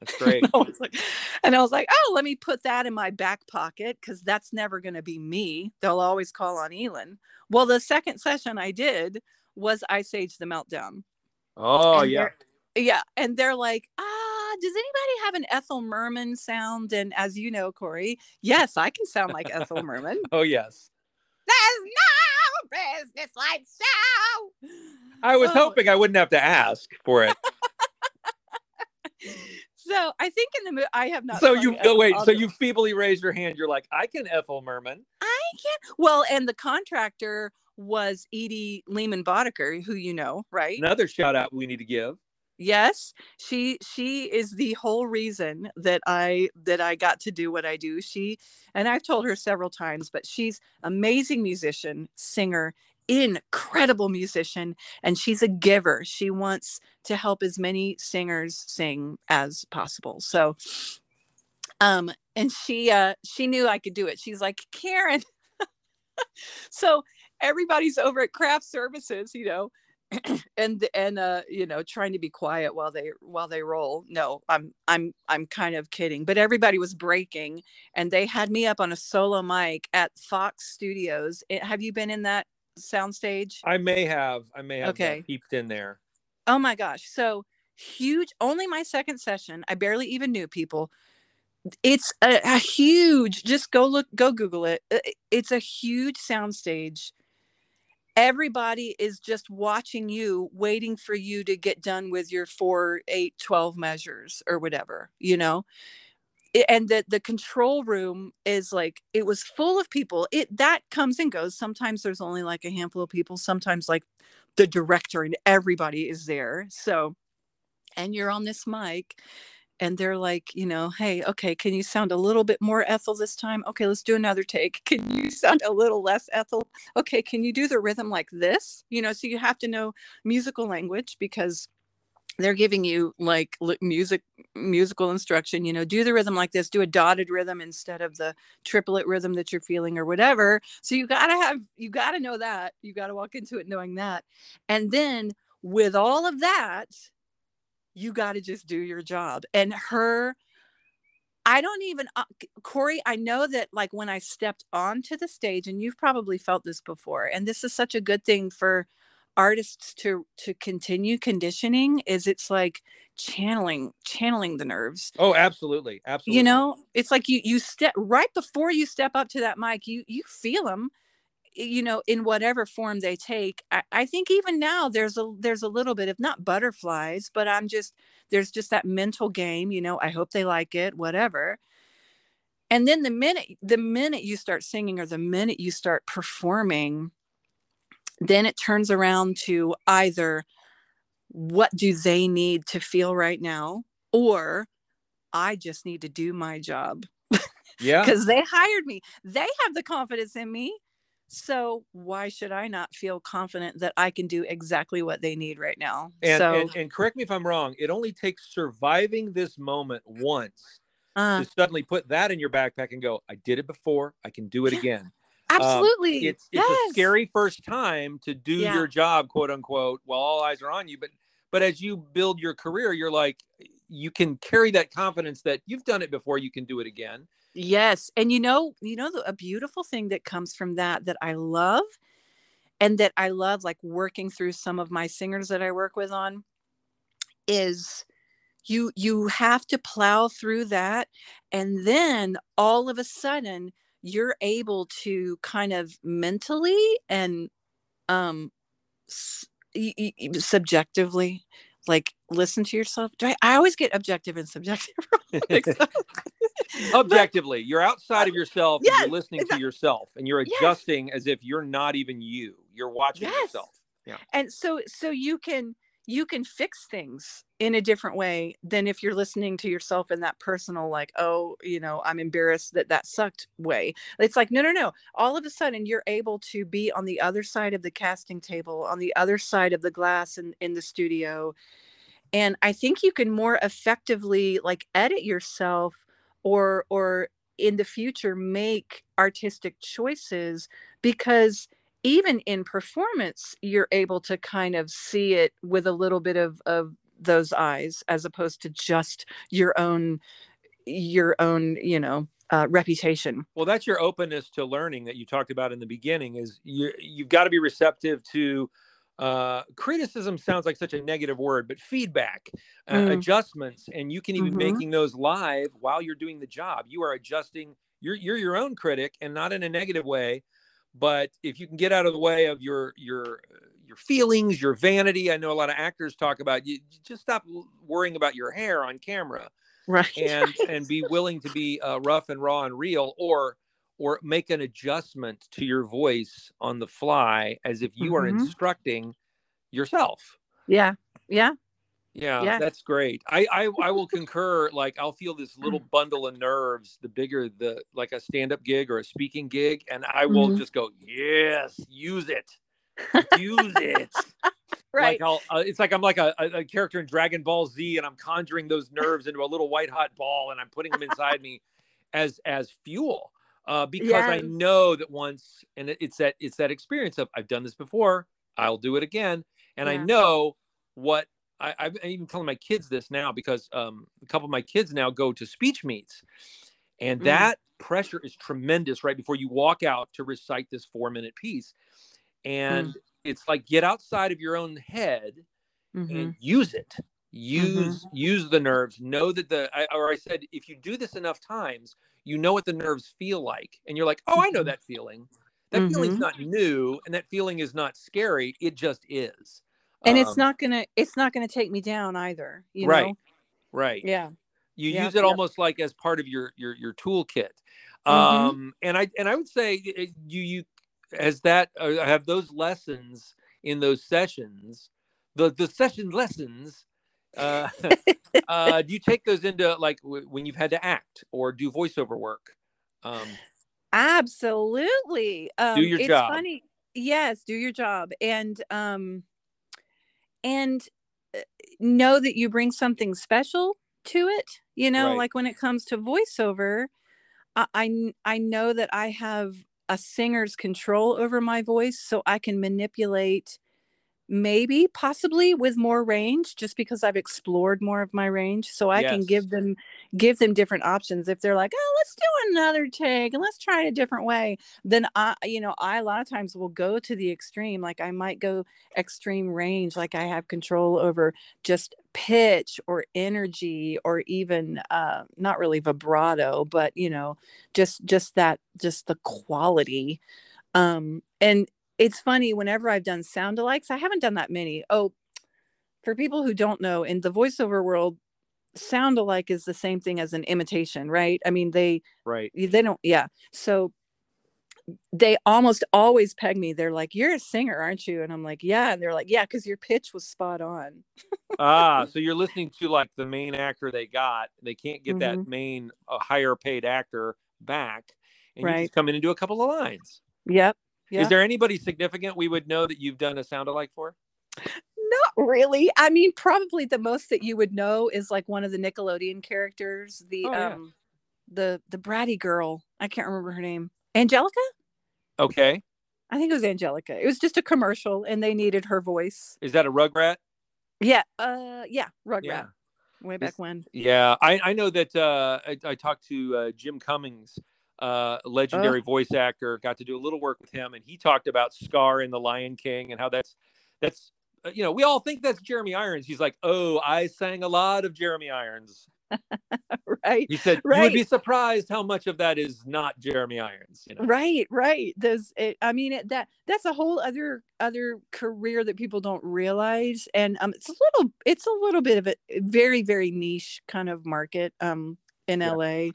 [SPEAKER 1] That's great.
[SPEAKER 4] I was like, and I was like, oh, let me put that in my back pocket because that's never going to be me. They'll always call on Elin. Well, the second session I did was Ice Age the Meltdown.
[SPEAKER 1] Oh
[SPEAKER 4] And
[SPEAKER 1] yeah.
[SPEAKER 4] Yeah. And they're like, ah, does anybody have an Ethel Merman sound? And as you know, Corey, yes, I can sound like Ethel Merman.
[SPEAKER 1] Oh yes.
[SPEAKER 4] There's no business like so.
[SPEAKER 1] I was
[SPEAKER 4] Oh.
[SPEAKER 1] hoping I wouldn't have to ask for it.
[SPEAKER 4] So I think in the movie, I have not.
[SPEAKER 1] so you oh, wait. So you feebly raised your hand. You're like, I can Ethel Merman.
[SPEAKER 4] I can't. Well, and the contractor was Edie Lehman Boddicker, who you know, right?
[SPEAKER 1] Another shout out we need to give.
[SPEAKER 4] Yes, she she is the whole reason that I that I got to do what I do. She and I've told her several times, but she's amazing musician, singer, incredible musician, and she's a giver. She wants to help as many singers sing as possible. So um and she uh she knew I could do it. She's like, "Karen." so everybody's over at craft services, you know, and and uh you know trying to be quiet while they while they roll no i'm i'm i'm kind of kidding but everybody was breaking and they had me up on a solo mic at fox studios It- have you been in that soundstage
[SPEAKER 1] I may have. I may have
[SPEAKER 4] Okay.
[SPEAKER 1] peeped in there.
[SPEAKER 4] oh my gosh so huge only my second session i barely even knew people it's a, a huge just go look go google it it's a huge soundstage everybody is just watching you waiting for you to get done with your 4 8 12 measures or whatever you know and the the control room is like it was full of people. It that comes and goes. Sometimes there's only like a handful of people. Sometimes like the director and everybody is there. So and you're on this mic and they're like you know hey okay can you sound a little bit more ethel this time? Okay let's do another take. Can you sound a little less ethel? Okay can you do the rhythm like this? You know so you have to know musical language because they're giving you like music musical instruction you know do the rhythm like this do a dotted rhythm instead of the triplet rhythm that you're feeling or whatever. So you got to have you got to know that you got to walk into it knowing that. And then with all of that you got to just do your job. And her i don't even uh, corey i know that like when i stepped onto the stage and you've probably felt this before and this is such a good thing for artists to to continue conditioning is it's like channeling channeling the nerves.
[SPEAKER 1] Oh, absolutely, absolutely.
[SPEAKER 4] you know it's like you you step right before you step up to that mic you you feel them you know in whatever form they take. I, I think even now there's a there's a little bit of not butterflies but i'm just there's just that mental game you know i hope they like it whatever. And then the minute the minute you start singing or the minute you start performing then it turns around to either what do they need to feel right now or i just need to do my job
[SPEAKER 1] yeah.
[SPEAKER 4] because they hired me they have the confidence in me so why should i not feel confident that i can do exactly what they need right now
[SPEAKER 1] And,
[SPEAKER 4] so
[SPEAKER 1] and and correct me if I'm wrong. It only takes surviving this moment once
[SPEAKER 4] uh,
[SPEAKER 1] to suddenly put that in your backpack and go, I did it before. I can do it
[SPEAKER 4] Yeah.
[SPEAKER 1] again.
[SPEAKER 4] Um, Absolutely.
[SPEAKER 1] it's it's
[SPEAKER 4] yes.
[SPEAKER 1] a scary first time to do
[SPEAKER 4] Yeah.
[SPEAKER 1] your job quote unquote while all eyes are on you but but as you build your career you're like you can carry that confidence that you've done it before you can do it again
[SPEAKER 4] Yes. And you know, you know, the, a beautiful thing that comes from that that I love and that I love like working through some of my singers that I work with on is you you have to plow through that and then all of a sudden you're able to kind of mentally and um subjectively like listen to yourself do I, I always get objective and subjective
[SPEAKER 1] objectively you're outside of yourself and
[SPEAKER 4] Yes,
[SPEAKER 1] you're listening to yourself and you're
[SPEAKER 4] Yes.
[SPEAKER 1] adjusting as if you're not even you you're watching
[SPEAKER 4] Yes.
[SPEAKER 1] yourself yeah
[SPEAKER 4] and so so you can you can fix things in a different way than if you're listening to yourself in that personal like oh you know i'm embarrassed that that sucked way. It's like no no no. All of a sudden you're able to be on the other side of the casting table on the other side of the glass in, in the studio. And i think you can more effectively like edit yourself or or in the future make artistic choices because even in performance you're able to kind of see it with a little bit of of those eyes as opposed to just your own your own you know uh, reputation
[SPEAKER 1] well that's your openness to learning that you talked about in the beginning is you you've got to be receptive to uh, criticism sounds like such a negative word but feedback uh,
[SPEAKER 4] Mm.
[SPEAKER 1] adjustments and you can even
[SPEAKER 4] Mhm.
[SPEAKER 1] making those live while you're doing the job you are adjusting you're you're your own critic and not in a negative way but if you can get out of the way of your your your feelings your vanity i know a lot of actors talk about you just stop worrying about your hair on camera
[SPEAKER 4] right.
[SPEAKER 1] and and be willing to be uh, rough and raw and real or or make an adjustment to your voice on the fly as if you are
[SPEAKER 4] Mhm.
[SPEAKER 1] instructing yourself.
[SPEAKER 4] Yeah. Yeah
[SPEAKER 1] yeah,
[SPEAKER 4] Yeah.
[SPEAKER 1] that's great. I i, I will concur like i'll feel this little bundle of nerves the bigger the like a stand-up gig or a speaking gig and i will
[SPEAKER 4] Mhm.
[SPEAKER 1] just go yes use it. Use it.
[SPEAKER 4] Right.
[SPEAKER 1] Like I'll, uh, it's like I'm like a, a, character in Dragon Ball Z, and I'm conjuring those nerves into a little white hot ball, and I'm putting them inside me as as fuel, uh, because I know that once, and it, it's that it's that experience of I've done this before, I'll do it again, and I know what I, I'm even telling my kids this now because um, a couple of my kids now go to speech meets, and
[SPEAKER 4] Mm.
[SPEAKER 1] that pressure is tremendous right before you walk out to recite this four minute piece, and it's like get outside of your own head
[SPEAKER 4] Mhm.
[SPEAKER 1] and use it. Use use the nerves. Know that the I, or i said if you do this enough times you know what the nerves feel like. And you're like oh i know
[SPEAKER 4] Mhm.
[SPEAKER 1] that feeling. That feeling's
[SPEAKER 4] Mhm.
[SPEAKER 1] not new and that feeling is not scary. It just is
[SPEAKER 4] and it's
[SPEAKER 1] Um,
[SPEAKER 4] not gonna it's not gonna take me down either you
[SPEAKER 1] Right.
[SPEAKER 4] know
[SPEAKER 1] right
[SPEAKER 4] yeah
[SPEAKER 1] you
[SPEAKER 4] Yep,
[SPEAKER 1] use it
[SPEAKER 4] yep.
[SPEAKER 1] almost like as part of your your your toolkit
[SPEAKER 4] Mhm.
[SPEAKER 1] um and i and i would say you you as that uh, have those lessons in those sessions the the session lessons uh uh do you take those into like w- when you've had to act or do voiceover work um
[SPEAKER 4] absolutely um
[SPEAKER 1] your
[SPEAKER 4] it's
[SPEAKER 1] job.
[SPEAKER 4] funny yes do your job and um and uh, know that you bring something special to it you know
[SPEAKER 1] Right.
[SPEAKER 4] like when it comes to voiceover I, I i know that i have a singer's control over my voice so i can manipulate maybe possibly with more range just because i've explored more of my range so i can give them give them different options. If they're like oh let's do another take and let's try it a different way then i you know i a lot of times will go to the extreme like i might go extreme range like i have control over just pitch or energy or even uh not really vibrato but you know just just that just the quality um and it's funny whenever i've done sound alikes i haven't done that many. Oh for people who don't know in the voiceover world sound alike is the same thing as an imitation right? I mean they
[SPEAKER 1] right.
[SPEAKER 4] they don't yeah. So they almost always peg me. They're like you're a singer aren't you? And i'm like yeah. And they're like yeah because your pitch was spot on.
[SPEAKER 1] Ah so you're listening to like the main actor they got. They can't get that
[SPEAKER 4] Mhm.
[SPEAKER 1] main uh, higher paid actor back and you
[SPEAKER 4] Right.
[SPEAKER 1] just come in and do a couple of lines.
[SPEAKER 4] Yep yeah.
[SPEAKER 1] is there anybody significant we would know that you've done a sound alike for
[SPEAKER 4] not really i mean probably the most that you would know is like one of the nickelodeon characters the
[SPEAKER 1] Oh, yeah.
[SPEAKER 4] um the the bratty girl i can't remember her name angelica
[SPEAKER 1] Okay.
[SPEAKER 4] I think it was Angelica. It was just a commercial, and they needed her voice.
[SPEAKER 1] Is that a Rugrat?
[SPEAKER 4] Yeah, uh, yeah, Rugrat.
[SPEAKER 1] Yeah.
[SPEAKER 4] Way back
[SPEAKER 1] It's-
[SPEAKER 4] when.
[SPEAKER 1] Yeah, I, I know that uh, I, I talked to uh, Jim Cummings, uh, legendary voice actor. Got to do a little work with him, and he talked about Scar in The Lion King and how that's that's uh, you know we all think that's Jeremy Irons. He's like, oh, I sang a lot of Jeremy Irons.
[SPEAKER 4] right,
[SPEAKER 1] He said you would be surprised how much of that is not Jeremy Irons. You know?
[SPEAKER 4] right, right. Those, it, I mean, it, that that's a whole other other career that people don't realize, and um, it's a little, it's a little bit of a very very niche kind of market um in
[SPEAKER 1] Yeah.
[SPEAKER 4] LA,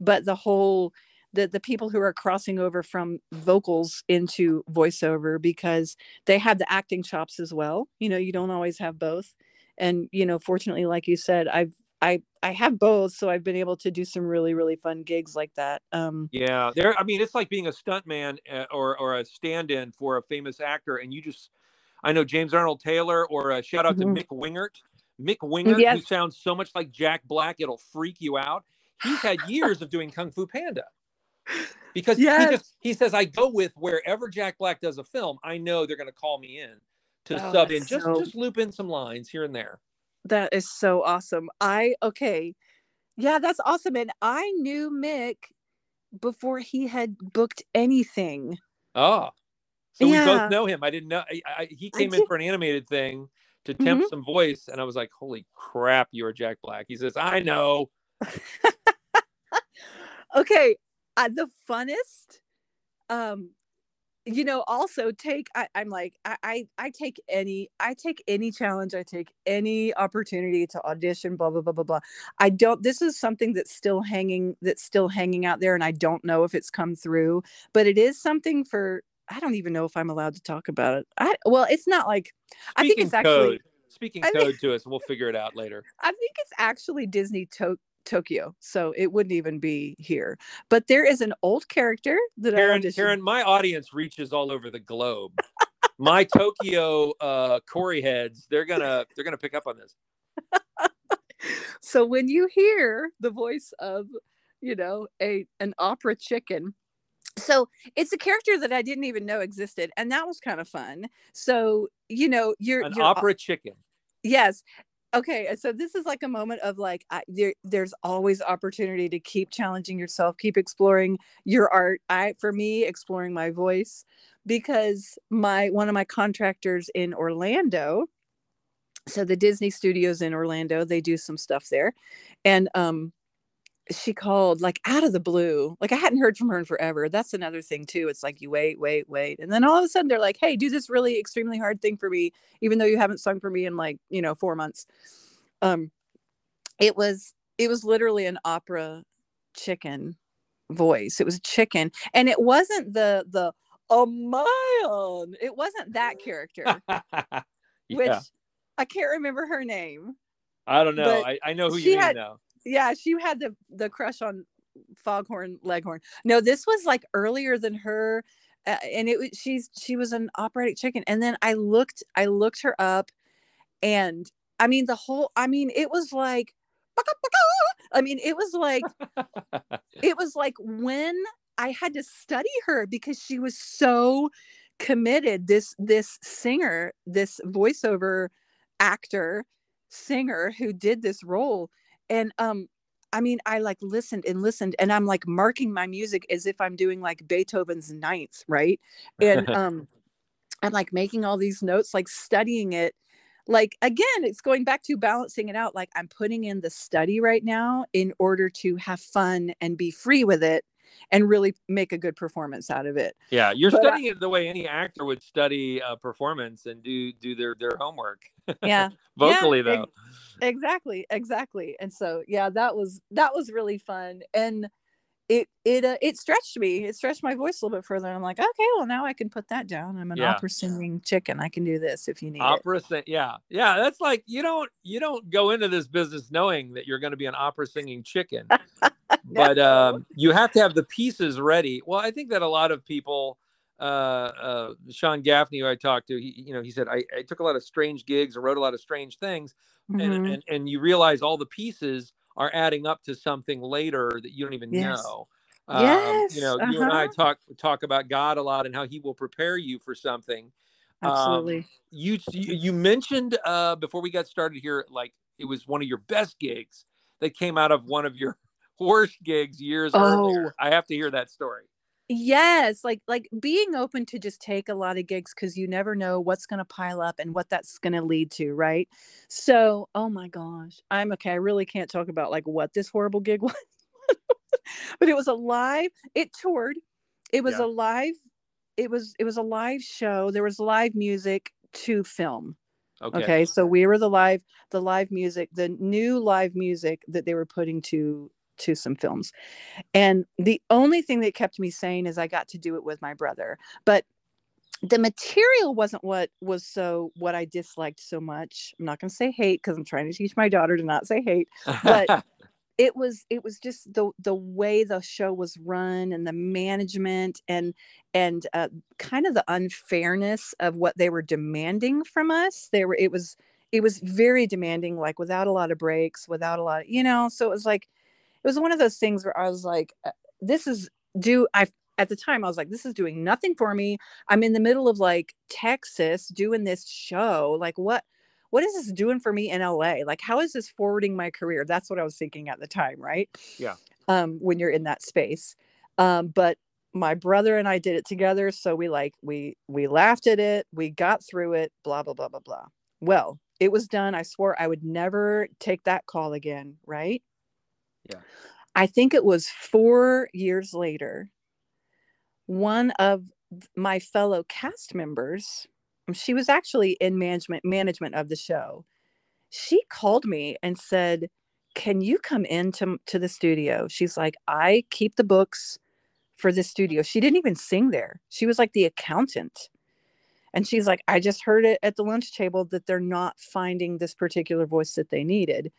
[SPEAKER 4] but the whole. The, the people who are crossing over from vocals into voiceover because they have the acting chops as well. You know, you don't always have both. And, you know, fortunately, like you said, I've I I have both, so I've been able to do some really really fun gigs like that. Um,
[SPEAKER 1] Yeah, there. I mean, it's like being a stuntman uh, or or a stand-in for a famous actor, and you just. I know James Arnold Taylor, or a shout out to Mick Wingert. Mick Wingert, who
[SPEAKER 4] Yes.
[SPEAKER 1] sounds so much like Jack Black, it'll freak you out. He's had years of doing Kung Fu Panda because he just he says I go with wherever Jack Black does a film, I know they're going to call me in to
[SPEAKER 4] Oh,
[SPEAKER 1] sub in, just
[SPEAKER 4] so-
[SPEAKER 1] just loop in some lines here and there.
[SPEAKER 4] that is so awesome. I okay, yeah, that's awesome. And I knew Mick before he had booked anything.
[SPEAKER 1] Oh, so we both know him. I didn't know I, I, he
[SPEAKER 4] I
[SPEAKER 1] came in
[SPEAKER 4] did-
[SPEAKER 1] for an animated thing to tempt
[SPEAKER 4] Mhm.
[SPEAKER 1] some voice, and I was like, "Holy crap, you are Jack Black." He says, "I know."
[SPEAKER 4] okay, uh, the funnest. Um, you know, also take. I, I'm like, I, I, I take any, I take any challenge. I take any opportunity to audition. Blah blah blah blah blah. I don't. This is something that's still hanging. That's still hanging out there, and I don't know if it's come through. But it is something for. I don't even know if I'm allowed to talk about it. I well, it's not like. I think
[SPEAKER 1] Speaking
[SPEAKER 4] it's actually.
[SPEAKER 1] code. Speaking
[SPEAKER 4] I think-
[SPEAKER 1] code to us, we'll figure it out later.
[SPEAKER 4] I think it's actually Disney to- Tokyo, so it wouldn't even be here. But there is an old character that I
[SPEAKER 1] Karen,
[SPEAKER 4] auditioned.
[SPEAKER 1] Karen, my audience reaches all over the globe. my Tokyo uh, Corey heads, they're gonna they're gonna pick up on this.
[SPEAKER 4] So when you hear the voice of, you know, a an opera chicken, so it's a character that I didn't even know existed, and that was kind of fun. So you know, you're
[SPEAKER 1] An
[SPEAKER 4] you're,
[SPEAKER 1] opera chicken.
[SPEAKER 4] yes okay so this is like a moment of like I, there, there's always opportunity to keep challenging yourself keep exploring your art. I for me exploring my voice because my one of my contractors in orlando so the disney studios in orlando they do some stuff there. And um she called like out of the blue like i hadn't heard from her in forever that's another thing too it's like you wait wait wait and then all of a sudden they're like hey do this really extremely hard thing for me even though you haven't sung for me in like you know four months um it was it was literally an opera chicken voice it was a chicken and it wasn't the the a man it wasn't that character which i can't remember her name
[SPEAKER 1] I don't know.
[SPEAKER 4] but
[SPEAKER 1] I, I know who you mean
[SPEAKER 4] had-
[SPEAKER 1] now.
[SPEAKER 4] Yeah she had the the crush on foghorn leghorn. No this was like earlier than her uh, and it was she's she was an operatic chicken. And then i looked i looked her up and i mean the whole i mean it was like i mean it was like it was like when i had to study her because she was so committed this this singer this voiceover actor singer who did this role and um i mean i like listened and listened and i'm like marking my music as if i'm doing like beethoven's ninth right? And um i'm like making all these notes like studying it. Like again it's going back to balancing it out. Like i'm putting in the study right now in order to have fun and be free with it and really make a good performance out of it.
[SPEAKER 1] Yeah, you're
[SPEAKER 4] but I-
[SPEAKER 1] studying it the way any actor would study uh, performance and do do their their homework.
[SPEAKER 4] Yeah.
[SPEAKER 1] Vocally
[SPEAKER 4] ex-
[SPEAKER 1] though.
[SPEAKER 4] exactly exactly. And so yeah that was that was really fun. And it it uh, it stretched me it stretched my voice a little bit further i'm like okay well now i can put that down. I'm an
[SPEAKER 1] Yeah.
[SPEAKER 4] opera singing chicken. I can do this if you need
[SPEAKER 1] opera sing yeah. Yeah that's like you don't you don't go into this business knowing that you're going to be an opera singing chicken but um you have to have the pieces ready. Well i think that a lot of people uh uh sean gaffney who i talked to he you know he said i, I took a lot of strange gigs and wrote a lot of strange things
[SPEAKER 4] Mhm.
[SPEAKER 1] and, and and you realize all the pieces are adding up to something later that you don't even
[SPEAKER 4] Yes.
[SPEAKER 1] know Um,
[SPEAKER 4] Yes,
[SPEAKER 1] you know, you and I
[SPEAKER 4] uh-huh.
[SPEAKER 1] talk talk about God a lot and how He will prepare you for something. Um,
[SPEAKER 4] Absolutely.
[SPEAKER 1] you you you mentioned uh, before we got started here, like it was one of your best gigs that came out of one of your worst gigs years earlier. I have to hear that story.
[SPEAKER 4] Yes like like being open to just take a lot of gigs because you never know what's going to pile up and what that's going to lead to right so oh my gosh i'm okay i really can't talk about like what this horrible gig was but it was a live it toured it was
[SPEAKER 1] Yeah.
[SPEAKER 4] a live it was it was a live show there was live music to film
[SPEAKER 1] Okay.
[SPEAKER 4] okay so we were the live the live music the new live music that they were putting to to some films. And the only thing that kept me sane is i got to do it with my brother but the material wasn't what was so what i disliked so much. I'm not going to say hate because i'm trying to teach my daughter to not say hate but- it was it was just the the way the show was run and the management and and uh, kind of the unfairness of what they were demanding from us. They were it was it was very demanding like without a lot of breaks without a lot of you know so it was like was one of those things where i was like uh, this is do i at the time i was like this is doing nothing for me i'm in the middle of like texas doing this show like what what is this doing for me in LA? Like, how is this forwarding my career? That's what I was thinking at the time, right?
[SPEAKER 1] Yeah.
[SPEAKER 4] Um, when you're in that space. Um, but my brother and I did it together. So we like we we laughed at it, we got through it, blah, blah, blah, blah, blah. Well, it was done. I swore I would never take that call again, right?
[SPEAKER 1] Yeah.
[SPEAKER 4] I think it was four years later, one of my fellow cast members um, she was actually in management management of the show. She called me and said can you come into to the studio? She's like i keep the books for the studio. She didn't even sing there. She was like the accountant. And she's like i just heard it at the lunch table that they're not finding this particular voice that they needed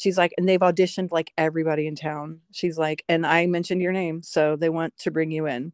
[SPEAKER 4] she's like and they've auditioned like everybody in town she's like and i mentioned your name so they want to bring you in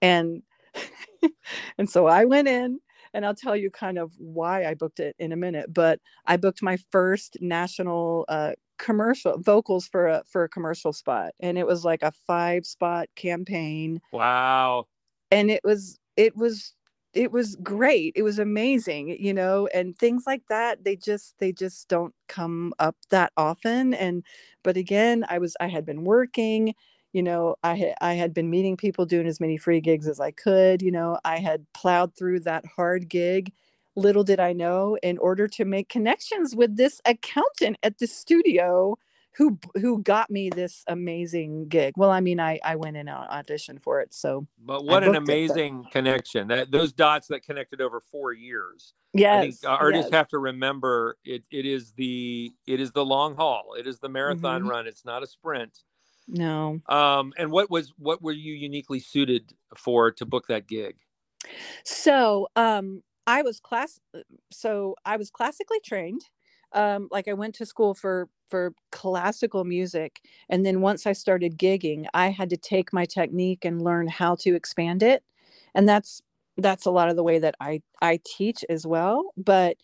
[SPEAKER 4] and and so i went in and I'll tell you kind of why I booked it in a minute. But I booked my first national uh, commercial vocals for a for a commercial spot, and it was like a five spot campaign,
[SPEAKER 1] wow.
[SPEAKER 4] and it was it was it was great. It was amazing, you know, and things like that. They just they just don't come up that often. And but again, I was I had been working you know i had i had been meeting people doing as many free gigs as i could you know i had plowed through that hard gig little did i know in order to make connections with this accountant at the studio who who got me this amazing gig well i mean i i went in and auditioned for it so
[SPEAKER 1] But what an
[SPEAKER 4] booked it, but-
[SPEAKER 1] amazing connection. That those dots that connected over four years.
[SPEAKER 4] yes
[SPEAKER 1] I think uh, artists
[SPEAKER 4] yes.
[SPEAKER 1] have to remember it. It is the it is the long haul. It is the marathon
[SPEAKER 4] Mhm.
[SPEAKER 1] run. It's not a sprint.
[SPEAKER 4] no
[SPEAKER 1] Um, and what was what were you uniquely suited for to book that gig?
[SPEAKER 4] So, um, I was class. So I was classically trained. Um, like I went to school for for classical music, and then once I started gigging, I had to take my technique and learn how to expand it, and that's that's a lot of the way that I I teach as well. But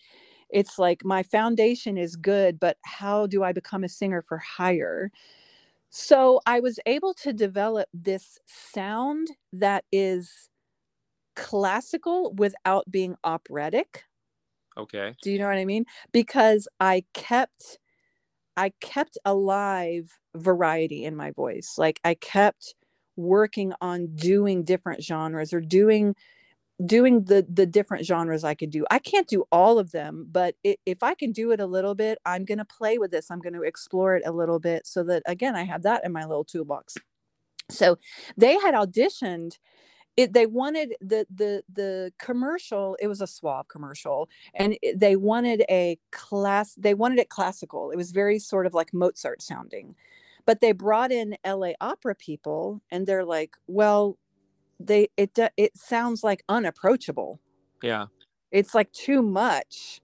[SPEAKER 4] it's like my foundation is good, but how do I become a singer for hire? So I was able to develop this sound that is classical without being operatic.
[SPEAKER 1] Okay.
[SPEAKER 4] Do you know what I mean? Because I kept I kept alive variety in my voice. Like I kept working on doing different genres or doing doing the the different genres I could do. I can't do all of them, but i if I can do it a little bit, I'm going to play with this. I'm going to explore it a little bit so that again I have that in my little toolbox. So they had auditioned it they wanted the the the commercial it was a suave commercial and it- they wanted a class they wanted it classical. It was very sort of like mozart sounding. But they brought in la opera people and they're like well they it it sounds like unapproachable.
[SPEAKER 1] Yeah.
[SPEAKER 4] it's like too much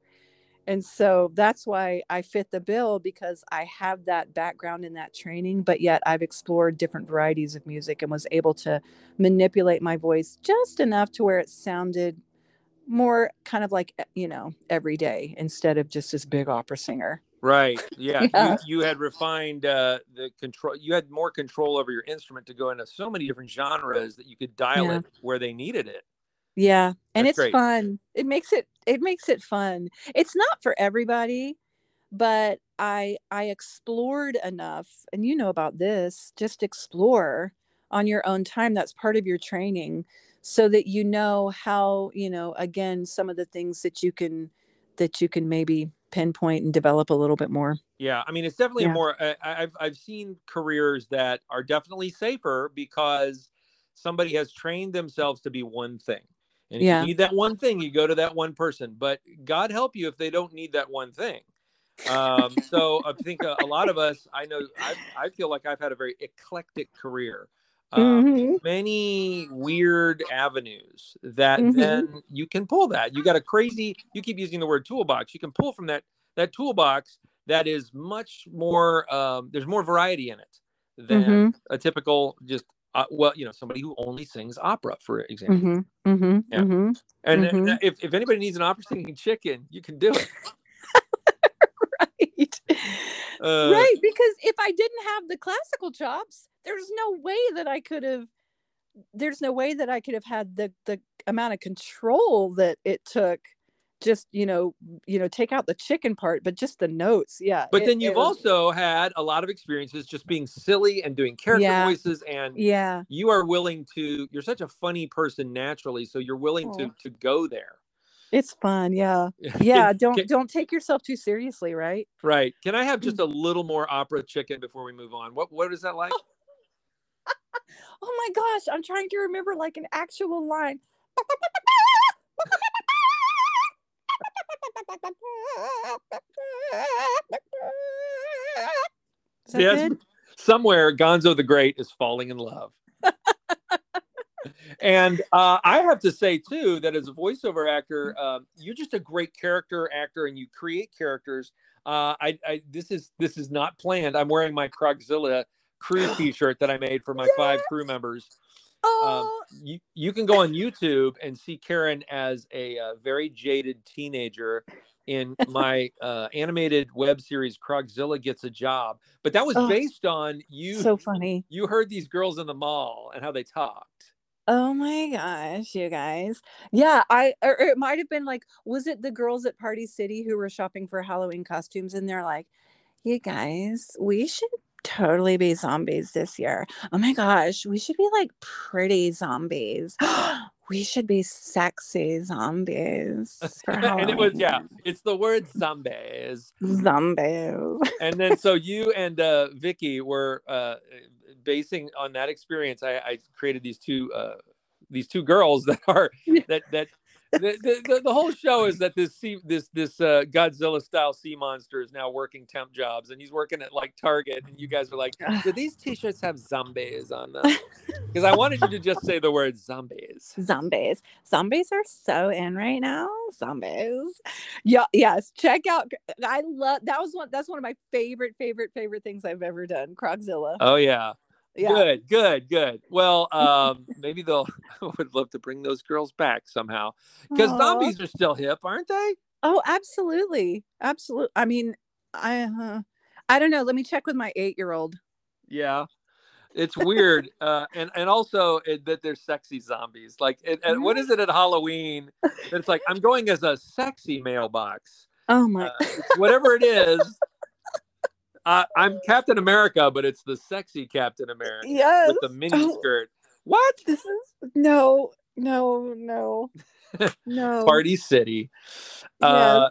[SPEAKER 4] and so that's why i fit the bill because i have that background in that training but yet i've explored different varieties of music and was able to manipulate my voice just enough to where it sounded more kind of like, eh, you know, every day instead of just this big opera singer.
[SPEAKER 1] Right. Yeah.
[SPEAKER 4] Yeah.
[SPEAKER 1] You, you had refined uh, the control. You had more control over your instrument to go into so many different genres that you could dial
[SPEAKER 4] Yeah.
[SPEAKER 1] it where they needed it.
[SPEAKER 4] Yeah. And
[SPEAKER 1] That's
[SPEAKER 4] it's
[SPEAKER 1] great.
[SPEAKER 4] fun. It makes it it makes it fun. It's not for everybody, but I I explored enough and you know about this, just explore on your own time. That's part of your training so that you know how, you know, again, some of the things that you can that you can maybe pinpoint and develop a little bit more.
[SPEAKER 1] Yeah, I mean, it's definitely
[SPEAKER 4] Yeah.
[SPEAKER 1] more. I, I- I've I've seen careers that are definitely safer because somebody has trained themselves to be one thing, and if
[SPEAKER 4] Yeah.
[SPEAKER 1] you need that one thing, you go to that one person. But God help you if they don't need that one thing. Um, so I think a, a lot of us, I know, I I feel like I've had a very eclectic career. Um,
[SPEAKER 4] Mhm.
[SPEAKER 1] many weird avenues that
[SPEAKER 4] Mhm.
[SPEAKER 1] then you can pull that. You got a crazy, you keep using the word toolbox. You can pull from that that toolbox that is much more um, there's more variety in it than
[SPEAKER 4] Mhm.
[SPEAKER 1] a typical just uh, well, you know, somebody who only sings opera, for example.
[SPEAKER 4] Mhm. Mhm.
[SPEAKER 1] Yeah.
[SPEAKER 4] Mhm.
[SPEAKER 1] And
[SPEAKER 4] Mhm.
[SPEAKER 1] if, if anybody needs an opera singing chicken, you can do it.
[SPEAKER 4] Right.
[SPEAKER 1] Uh,
[SPEAKER 4] right because if i didn't have the classical chops there's no way that i could have there's no way that i could have had the the amount of control that it took just you know you know take out the chicken part but just the notes yeah
[SPEAKER 1] But
[SPEAKER 4] it-
[SPEAKER 1] then you've
[SPEAKER 4] was-
[SPEAKER 1] also had a lot of experiences just being silly and doing character
[SPEAKER 4] Yeah.
[SPEAKER 1] voices and
[SPEAKER 4] yeah.
[SPEAKER 1] you are willing to you're such a funny person naturally so you're willing to to go there.
[SPEAKER 4] It's fun yeah. Yeah don't
[SPEAKER 1] can-
[SPEAKER 4] don't take yourself too seriously right?
[SPEAKER 1] Right. Can i have
[SPEAKER 4] Mm.
[SPEAKER 1] just a little more opera chicken before we move on? What what is that like?
[SPEAKER 4] Oh my gosh i'm trying to remember like an actual line
[SPEAKER 1] Yes,
[SPEAKER 4] good?
[SPEAKER 1] somewhere gonzo the great is falling in love. And uh, i have to say too that as a voiceover actor um, you're just a great character actor and you create characters. Uh, I, I this is this is not planned. I'm wearing my Krogzilla crew t-shirt that i made for my five crew members
[SPEAKER 4] Oh,
[SPEAKER 1] you, you can go on YouTube and see Karen as a uh, very jaded teenager in my uh, animated web series Krogzilla Gets a Job. But that was
[SPEAKER 4] Oh,
[SPEAKER 1] based on you.
[SPEAKER 4] so funny.
[SPEAKER 1] you heard these girls in the mall and how they talked.
[SPEAKER 4] Oh my gosh, you guys. Yeah, I or it might have been like, was it the girls at Party City who were shopping for Halloween costumes and they're like, you guys, we should totally be zombies this year. Oh my gosh, we should be like pretty zombies. we should be sexy zombies.
[SPEAKER 1] And it was yeah, it's the word zombies.
[SPEAKER 4] Zombies.
[SPEAKER 1] and then so you and uh, Vicky were uh, basing on that experience. I, I created these two uh, these two girls that are that that the, the, the, whole show is that this sea, this this uh, Godzilla style sea monster is now working temp jobs and he's working at like Target and you guys are like, do these t-shirts have zombies on them? Because I wanted you to just say the word zombies.
[SPEAKER 4] zombies zombies are so in right now zombies yeah yes check out i love that was one that's one of my favorite favorite favorite things i've ever done Krogzilla
[SPEAKER 1] Oh yeah.
[SPEAKER 4] Yeah
[SPEAKER 1] Good, good, good. Well, um, maybe they'll. I would love to bring those girls back somehow because zombies are still hip, aren't they?
[SPEAKER 4] oh absolutely absolutely i mean i uh, i don't know let me check with my eight year old
[SPEAKER 1] Yeah, it's weird, uh, and and also it, that they're sexy zombies. Like, it, and what is it at Halloween? That it's like I'm going as a sexy mailbox.
[SPEAKER 4] oh my
[SPEAKER 1] Uh, whatever it is. Uh, I'm Captain America, but it's the sexy Captain America
[SPEAKER 4] yes
[SPEAKER 1] with the mini
[SPEAKER 4] Oh,
[SPEAKER 1] skirt. What?
[SPEAKER 4] this is no no no no
[SPEAKER 1] Party City. Uh,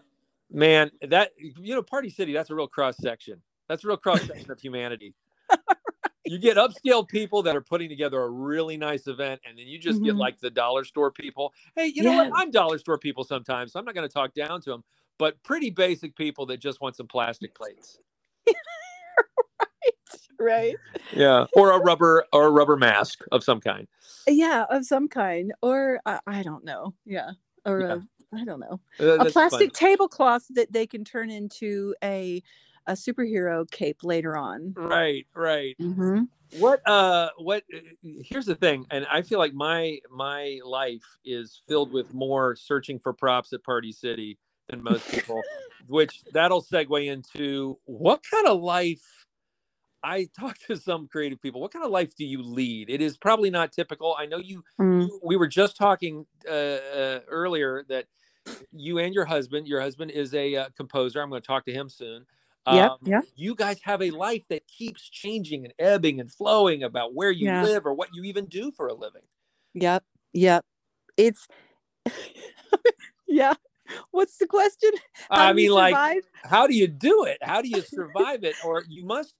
[SPEAKER 1] man, that you know, Party City. That's a real cross section. That's a real cross section of humanity. You get upscale people that are putting together a really nice event, and then you just get
[SPEAKER 4] Mhm.
[SPEAKER 1] like the dollar store people. Hey, you know what? I'm dollar store people sometimes, so I'm not going to talk down to them. But pretty basic people that just want some plastic plates.
[SPEAKER 4] Right Right.
[SPEAKER 1] Yeah, or a rubber or a rubber mask of some kind.
[SPEAKER 4] yeah of some kind or i, I don't know yeah or
[SPEAKER 1] Yeah.
[SPEAKER 4] a, i don't know
[SPEAKER 1] Uh,
[SPEAKER 4] a plastic tablecloth that they can turn into a a superhero cape later on.
[SPEAKER 1] Right, right.
[SPEAKER 4] Mm-hmm.
[SPEAKER 1] What uh what uh, here's the thing and I feel like my my life is filled with more searching for props at Party City than most people which that'll segue into what kind of life I talk to some creative people what kind of life do you lead it is probably not typical I know you
[SPEAKER 4] Mm.
[SPEAKER 1] we were just talking uh, uh earlier that you and your husband your husband is a uh, composer I'm going to talk to him soon um,
[SPEAKER 4] yep.
[SPEAKER 1] you guys have a life that keeps changing and ebbing and flowing about where you
[SPEAKER 4] Yeah.
[SPEAKER 1] live or what you even do for a living.
[SPEAKER 4] Yep. Yep. It's yeah. What's the question? How
[SPEAKER 1] I mean, like, how do you do it? How do you survive it? Or you must.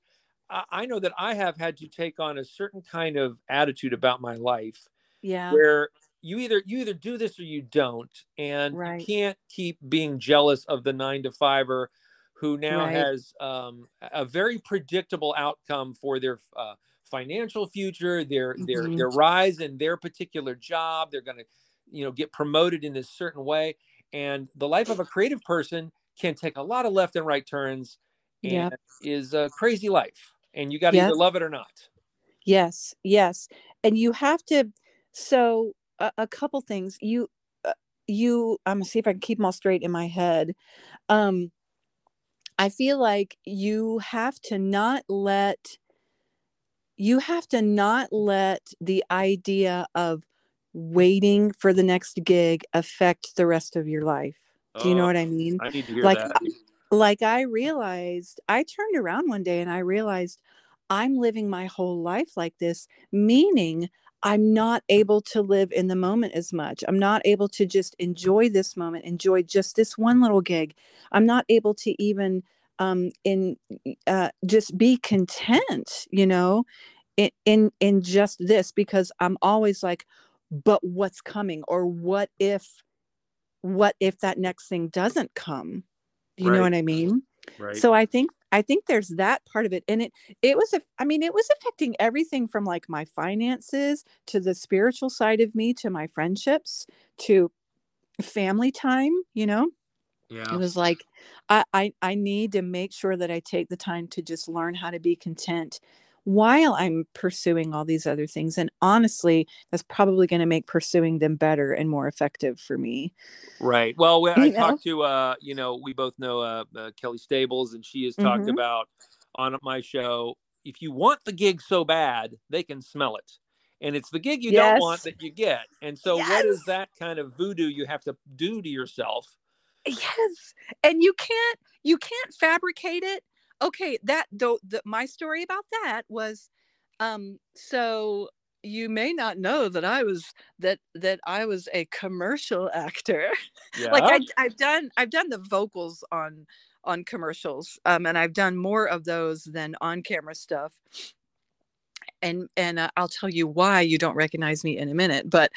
[SPEAKER 1] I know that I have had to take on a certain kind of attitude about my life
[SPEAKER 4] yeah.
[SPEAKER 1] where you either you either do this or you don't, and
[SPEAKER 4] Right.
[SPEAKER 1] you can't keep being jealous of the nine to fiver who now
[SPEAKER 4] Right.
[SPEAKER 1] has um, a very predictable outcome for their uh, financial future, their their
[SPEAKER 4] Mhm.
[SPEAKER 1] their rise in their particular job. They're going to, you know, get promoted in this certain way, and the life of a creative person can take a lot of left and right turns, and
[SPEAKER 4] Yep.
[SPEAKER 1] is a crazy life, and you got to
[SPEAKER 4] Yes.
[SPEAKER 1] either love it or not.
[SPEAKER 4] Yes, yes. And you have to so a, a couple things. You uh, you I'm gonna see if I can keep them all straight in my head. Um I feel like you have to not let you have to not let the idea of waiting for the next gig affect the rest of your life. Do you know
[SPEAKER 1] Oh,
[SPEAKER 4] what I mean?
[SPEAKER 1] I need to hear
[SPEAKER 4] Like,
[SPEAKER 1] that.
[SPEAKER 4] like I realized, I turned around one day and I realized I'm living my whole life like this, meaning I'm not able to live in the moment as much. I'm not able to just enjoy this moment, enjoy just this one little gig. I'm not able to even um in uh just be content, you know, in in in just this because I'm always like but what's coming or what if what if that next thing doesn't come? You know what I mean?
[SPEAKER 1] Right.
[SPEAKER 4] so i think i think there's that part of it and it it was i mean it was affecting everything from like my finances to the spiritual side of me to my friendships to family time you know
[SPEAKER 1] yeah.
[SPEAKER 4] it was like I, I i need to make sure that i take the time to just learn how to be content while i'm pursuing all these other things and honestly that's probably going to make pursuing them better and more effective for me
[SPEAKER 1] Right. Well, we- I
[SPEAKER 4] know?
[SPEAKER 1] talked to, uh, you know, we both know uh, uh, Kelly Stables, and she has talked
[SPEAKER 4] Mhm.
[SPEAKER 1] about on my show. If you want the gig so bad, they can smell it, and it's the gig you don't want that you get. And so, what is that kind of voodoo you have to do to yourself?
[SPEAKER 4] yes and you can't you can't fabricate it okay that though the, my story about that was um so you may not know that i was that that i was a commercial actor
[SPEAKER 1] Yeah.
[SPEAKER 4] like I, i've done i've done the vocals on on commercials um and i've done more of those than on camera stuff and and uh, I'll tell you why you don't recognize me in a minute but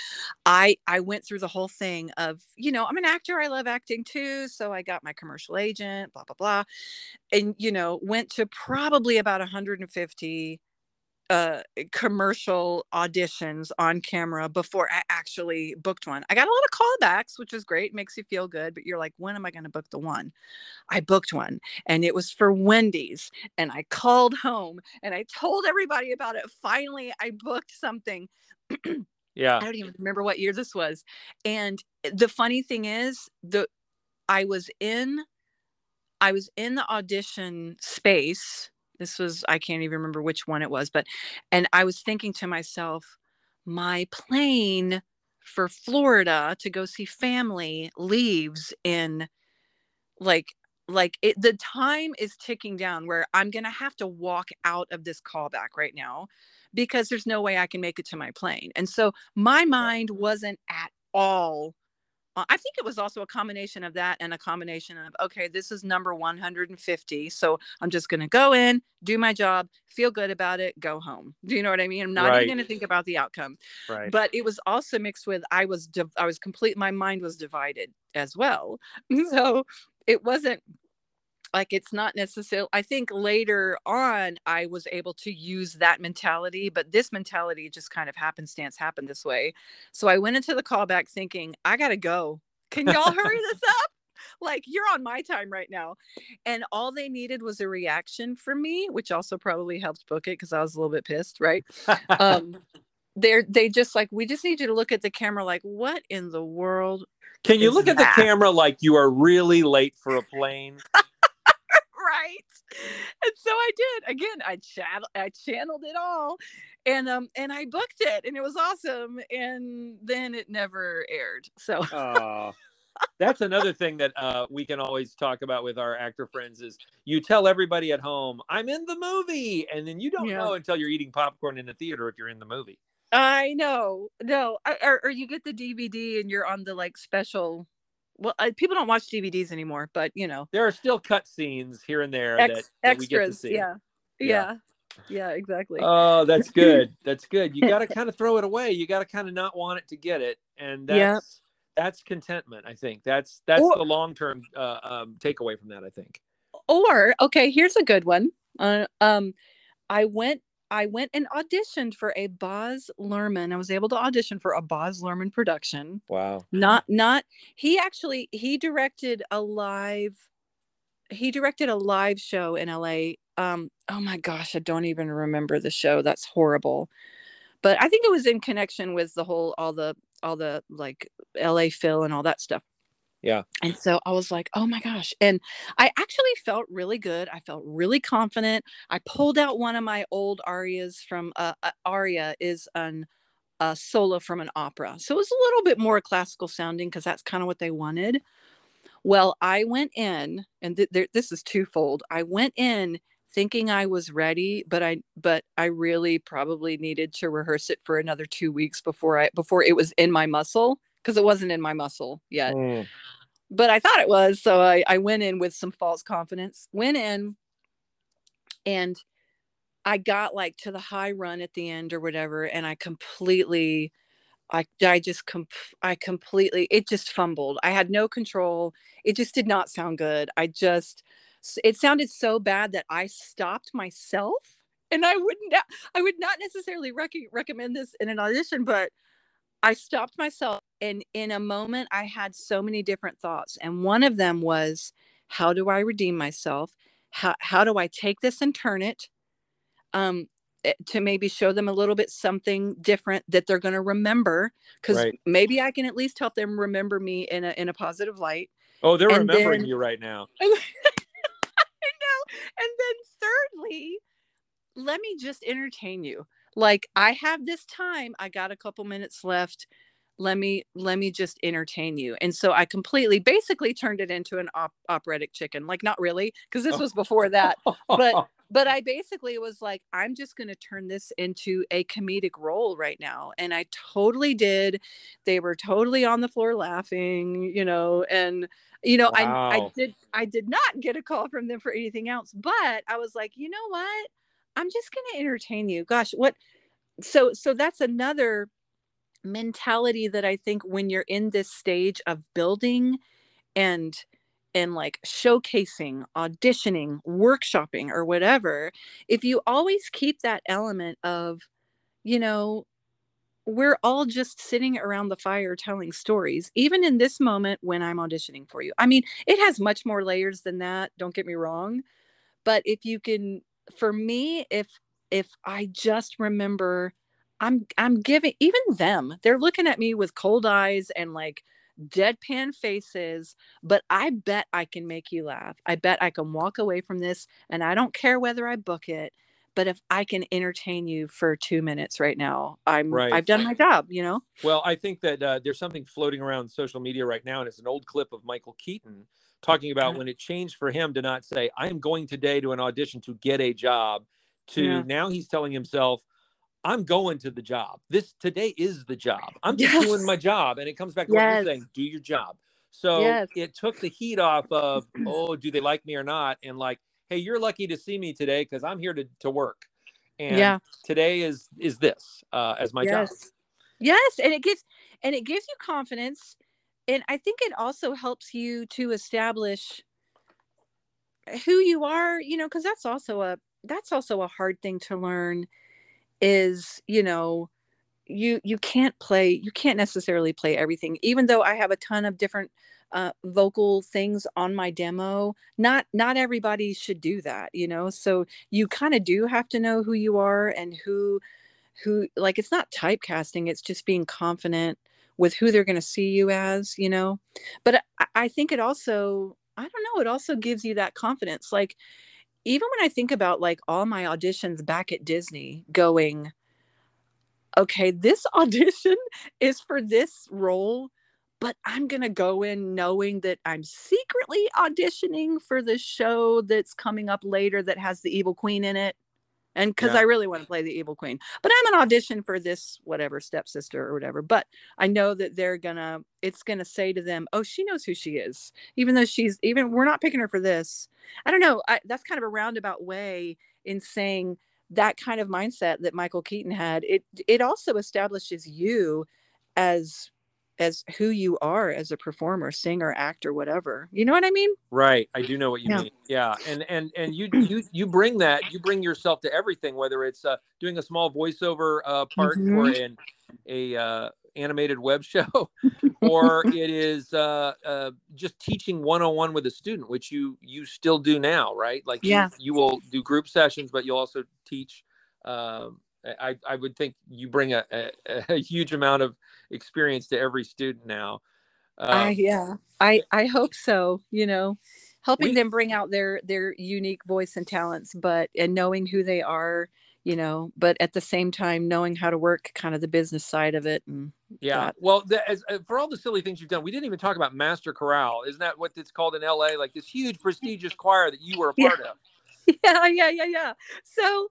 [SPEAKER 4] I I went through the whole thing of you know I'm an actor I love acting too so I got my commercial agent blah blah blah and you know went to probably about 150 uh commercial auditions on camera before I actually booked one. I got a lot of callbacks, which is great, makes you feel good, but you're like, when am I going to book the one? I booked one and it was for Wendy's and I called home and I told everybody about it. Finally, I booked something.
[SPEAKER 1] yeah.
[SPEAKER 4] I don't even remember what year this was. And the funny thing is, the I was in I was in the audition space. This was I can't even remember which one it was, but and I was thinking to myself, my plane for Florida to go see family leaves in like like it the time is ticking down where I'm going to have to walk out of this callback right now because there's no way I can make it to my plane. And so my mind wasn't at all Uh, I think it was also a combination of that and a combination of okay, this is number 150, so I'm just going to go in, do my job, feel good about it, go home. Do you know what I mean? I'm not
[SPEAKER 1] Right.
[SPEAKER 4] even going to think about the outcome
[SPEAKER 1] Right.
[SPEAKER 4] but it was also mixed with i was i was complete my mind was divided as well so it wasn't like it's not necessarily i think later on i was able to use that mentality but this mentality just kind of happenstance happened this way. So i went into the callback thinking i gotta go. Can y'all hurry this up? Like you're on my time right now. And all they needed was a reaction from me which also probably helped book it because i was a little bit pissed right? Um they're they just like we just need you to look at the camera like what in the world
[SPEAKER 1] Can you look at the camera like you are really late for a plane?
[SPEAKER 4] right and so i did again i channel i channeled it all and um and i booked it and it was awesome and then it never aired so
[SPEAKER 1] Oh, that's another thing that uh, we can always talk about with our actor friends is you tell everybody at home, I'm in the movie. And then you don't
[SPEAKER 4] Yeah.
[SPEAKER 1] know until you're eating popcorn in the theater if you're in the movie.
[SPEAKER 4] I know, no, I- or, or you get the DVD and you're on the like special. Well, I, people don't watch DVDs anymore, but you know,
[SPEAKER 1] There are still cut scenes here and there that,
[SPEAKER 4] ex-
[SPEAKER 1] that we get to
[SPEAKER 4] extras.
[SPEAKER 1] see.
[SPEAKER 4] Yeah.
[SPEAKER 1] Yeah.
[SPEAKER 4] yeah, yeah, exactly.
[SPEAKER 1] Oh, that's good. That's good. You got to kind of throw it away. You got to kind of not want it to get it, and that's
[SPEAKER 4] Yeah.
[SPEAKER 1] that's contentment. I think that's that's
[SPEAKER 4] Or-
[SPEAKER 1] the long term uh, um, takeaway from that. I think.
[SPEAKER 4] or okay, here's a good one. Uh, um, I went. I went and auditioned for a Baz Luhrmann. I was able to audition for a Baz Luhrmann production.
[SPEAKER 1] Wow.
[SPEAKER 4] not not he actually he directed a live he directed a live show in LA um oh my gosh I don't even remember the show that's horrible but I think it was in connection with the whole all the all the like LA Phil and all that stuff
[SPEAKER 1] Yeah.
[SPEAKER 4] and so I was like, oh my gosh. And I actually felt really good. I felt really confident. I pulled out one of my old arias from uh, uh, aria is an a solo from an opera. So it was a little bit more classical sounding because that's kind of what they wanted. Well, I went in, and th- there, this is twofold. I went in thinking I was ready, but I but I really probably needed to rehearse it for another two weeks before I before it was in my muscle because it wasn't in my muscle yet
[SPEAKER 1] Mm.
[SPEAKER 4] but I thought it was. So I, I went in with some false confidence, went in and I got like to the high run at the end or whatever. And I completely, I, I just, com- I completely, it just fumbled. I had no control. It just did not sound good. I just, it sounded so bad that I stopped myself. And I wouldn't, I would not necessarily rec- recommend this in an audition, but I stopped myself and in a moment I had so many different thoughts and one of them was how do I redeem myself? How how do I take this and turn it um eh, to maybe show them a little bit something different that they're going to remember cuz
[SPEAKER 1] Right.
[SPEAKER 4] maybe I can at least help them remember me in a in a positive light.
[SPEAKER 1] Oh, they're
[SPEAKER 4] And
[SPEAKER 1] remembering
[SPEAKER 4] then-
[SPEAKER 1] you right now.
[SPEAKER 4] I know. And then thirdly, let me just entertain you. Like I have this time, I got a couple minutes left. Let me let me just entertain you. And so I completely basically turned it into an op- operatic chicken. Like not really, because this
[SPEAKER 1] Oh.
[SPEAKER 4] was before that. But- But I basically was like, I'm just going to turn this into a comedic role right now. And I totally did. They were totally on the floor laughing, you know, and you know, I I did I did not get a call from them for anything else, but I was like, you know what? I'm just going to entertain you. Gosh, what so so that's another mentality that I think when you're in this stage of building and and like showcasing, auditioning, workshopping or whatever, if you always keep that element of you know, we're all just sitting around the fire telling stories, even in this moment when I'm auditioning for you. I mean, it has much more layers than that, don't get me wrong. But if you can, for me, if if I just remember I'm I'm giving even them, they're looking at me with cold eyes and like deadpan faces, but I bet I can make you laugh. I bet I can walk away from this and I don't care whether I book it, but if I can entertain you for 2 minutes right now, I'm
[SPEAKER 1] Right.
[SPEAKER 4] I've done my job, you know?
[SPEAKER 1] Well, I think that uh, there's something floating around social media right now, and it's an old clip of Michael Keaton talking about
[SPEAKER 4] Yeah.
[SPEAKER 1] when it changed for him to not say, I am going today to an audition to get a job, to
[SPEAKER 4] Yeah.
[SPEAKER 1] now he's telling himself, I'm going to the job. This today is the job. I'm just
[SPEAKER 4] Yes.
[SPEAKER 1] doing my job. And it comes back to what you're saying do your job. So
[SPEAKER 4] Yes.
[SPEAKER 1] it took the heat off of, oh, do they like me or not? And like, hey, you're lucky to see me today because I'm here to, to work. And
[SPEAKER 4] Yeah.
[SPEAKER 1] today is is this uh, as my job.
[SPEAKER 4] yes. Yes, and it gives and it gives you confidence and I think it also helps you to establish who you are, you know, because that's also a that's also a hard thing to learn is, you know, you you can't play you can't necessarily play everything even though I have a ton of different uh, vocal things on my demo. Not not everybody should do that, you know. So you kind of do have to know who you are and who who like it's not typecasting. It's just being confident with who they're going to see you as, you know. But I, I think it also I don't know. It also gives you that confidence. Like even when I think about like all my auditions back at Disney, going okay, this audition is for this role, but I'm going to go in knowing that I'm secretly auditioning for the show that's coming up later that has the evil queen in it. And because
[SPEAKER 1] Yeah.
[SPEAKER 4] I really want to play the evil queen, but I'm an audition for this whatever stepsister or whatever. But I know that they're gonna, it's gonna say to them, "Oh, she knows who she is," even though she's even we're not picking her for this. I don't know. I, that's kind of a roundabout way in saying that kind of mindset that Michael Keaton had. It it also establishes you as as who you are as a performer, singer, actor, whatever. You know what I mean?
[SPEAKER 1] Right. I do know what you
[SPEAKER 4] Yeah.
[SPEAKER 1] mean. Yeah. And and and you you you bring that you bring yourself to everything, whether it's uh, doing a small voiceover uh, part for
[SPEAKER 4] Mhm.
[SPEAKER 1] an a uh, animated web show, or it is uh, uh, just teaching one on one with a student, which you you still do now, right? Like you-
[SPEAKER 4] Yeah.
[SPEAKER 1] you, will do group sessions, but you'll also teach. Um, I I would think you bring a, a, a huge amount of experience to every student now.
[SPEAKER 4] I
[SPEAKER 1] Um,
[SPEAKER 4] yeah. I I hope so, you know. Helping
[SPEAKER 1] We-
[SPEAKER 4] them bring out their their unique voice and talents, but and knowing who they are, you know, but at the same time knowing how to work kind of the business side of it and
[SPEAKER 1] Yeah.
[SPEAKER 4] that.
[SPEAKER 1] Well, the, as, uh, for all the silly things you've done, we didn't even talk about Master Chorale. Isn't that what it's called in LA? Like this huge, prestigious choir that you were a
[SPEAKER 4] Yeah.
[SPEAKER 1] part of.
[SPEAKER 4] yeah yeah yeah yeah so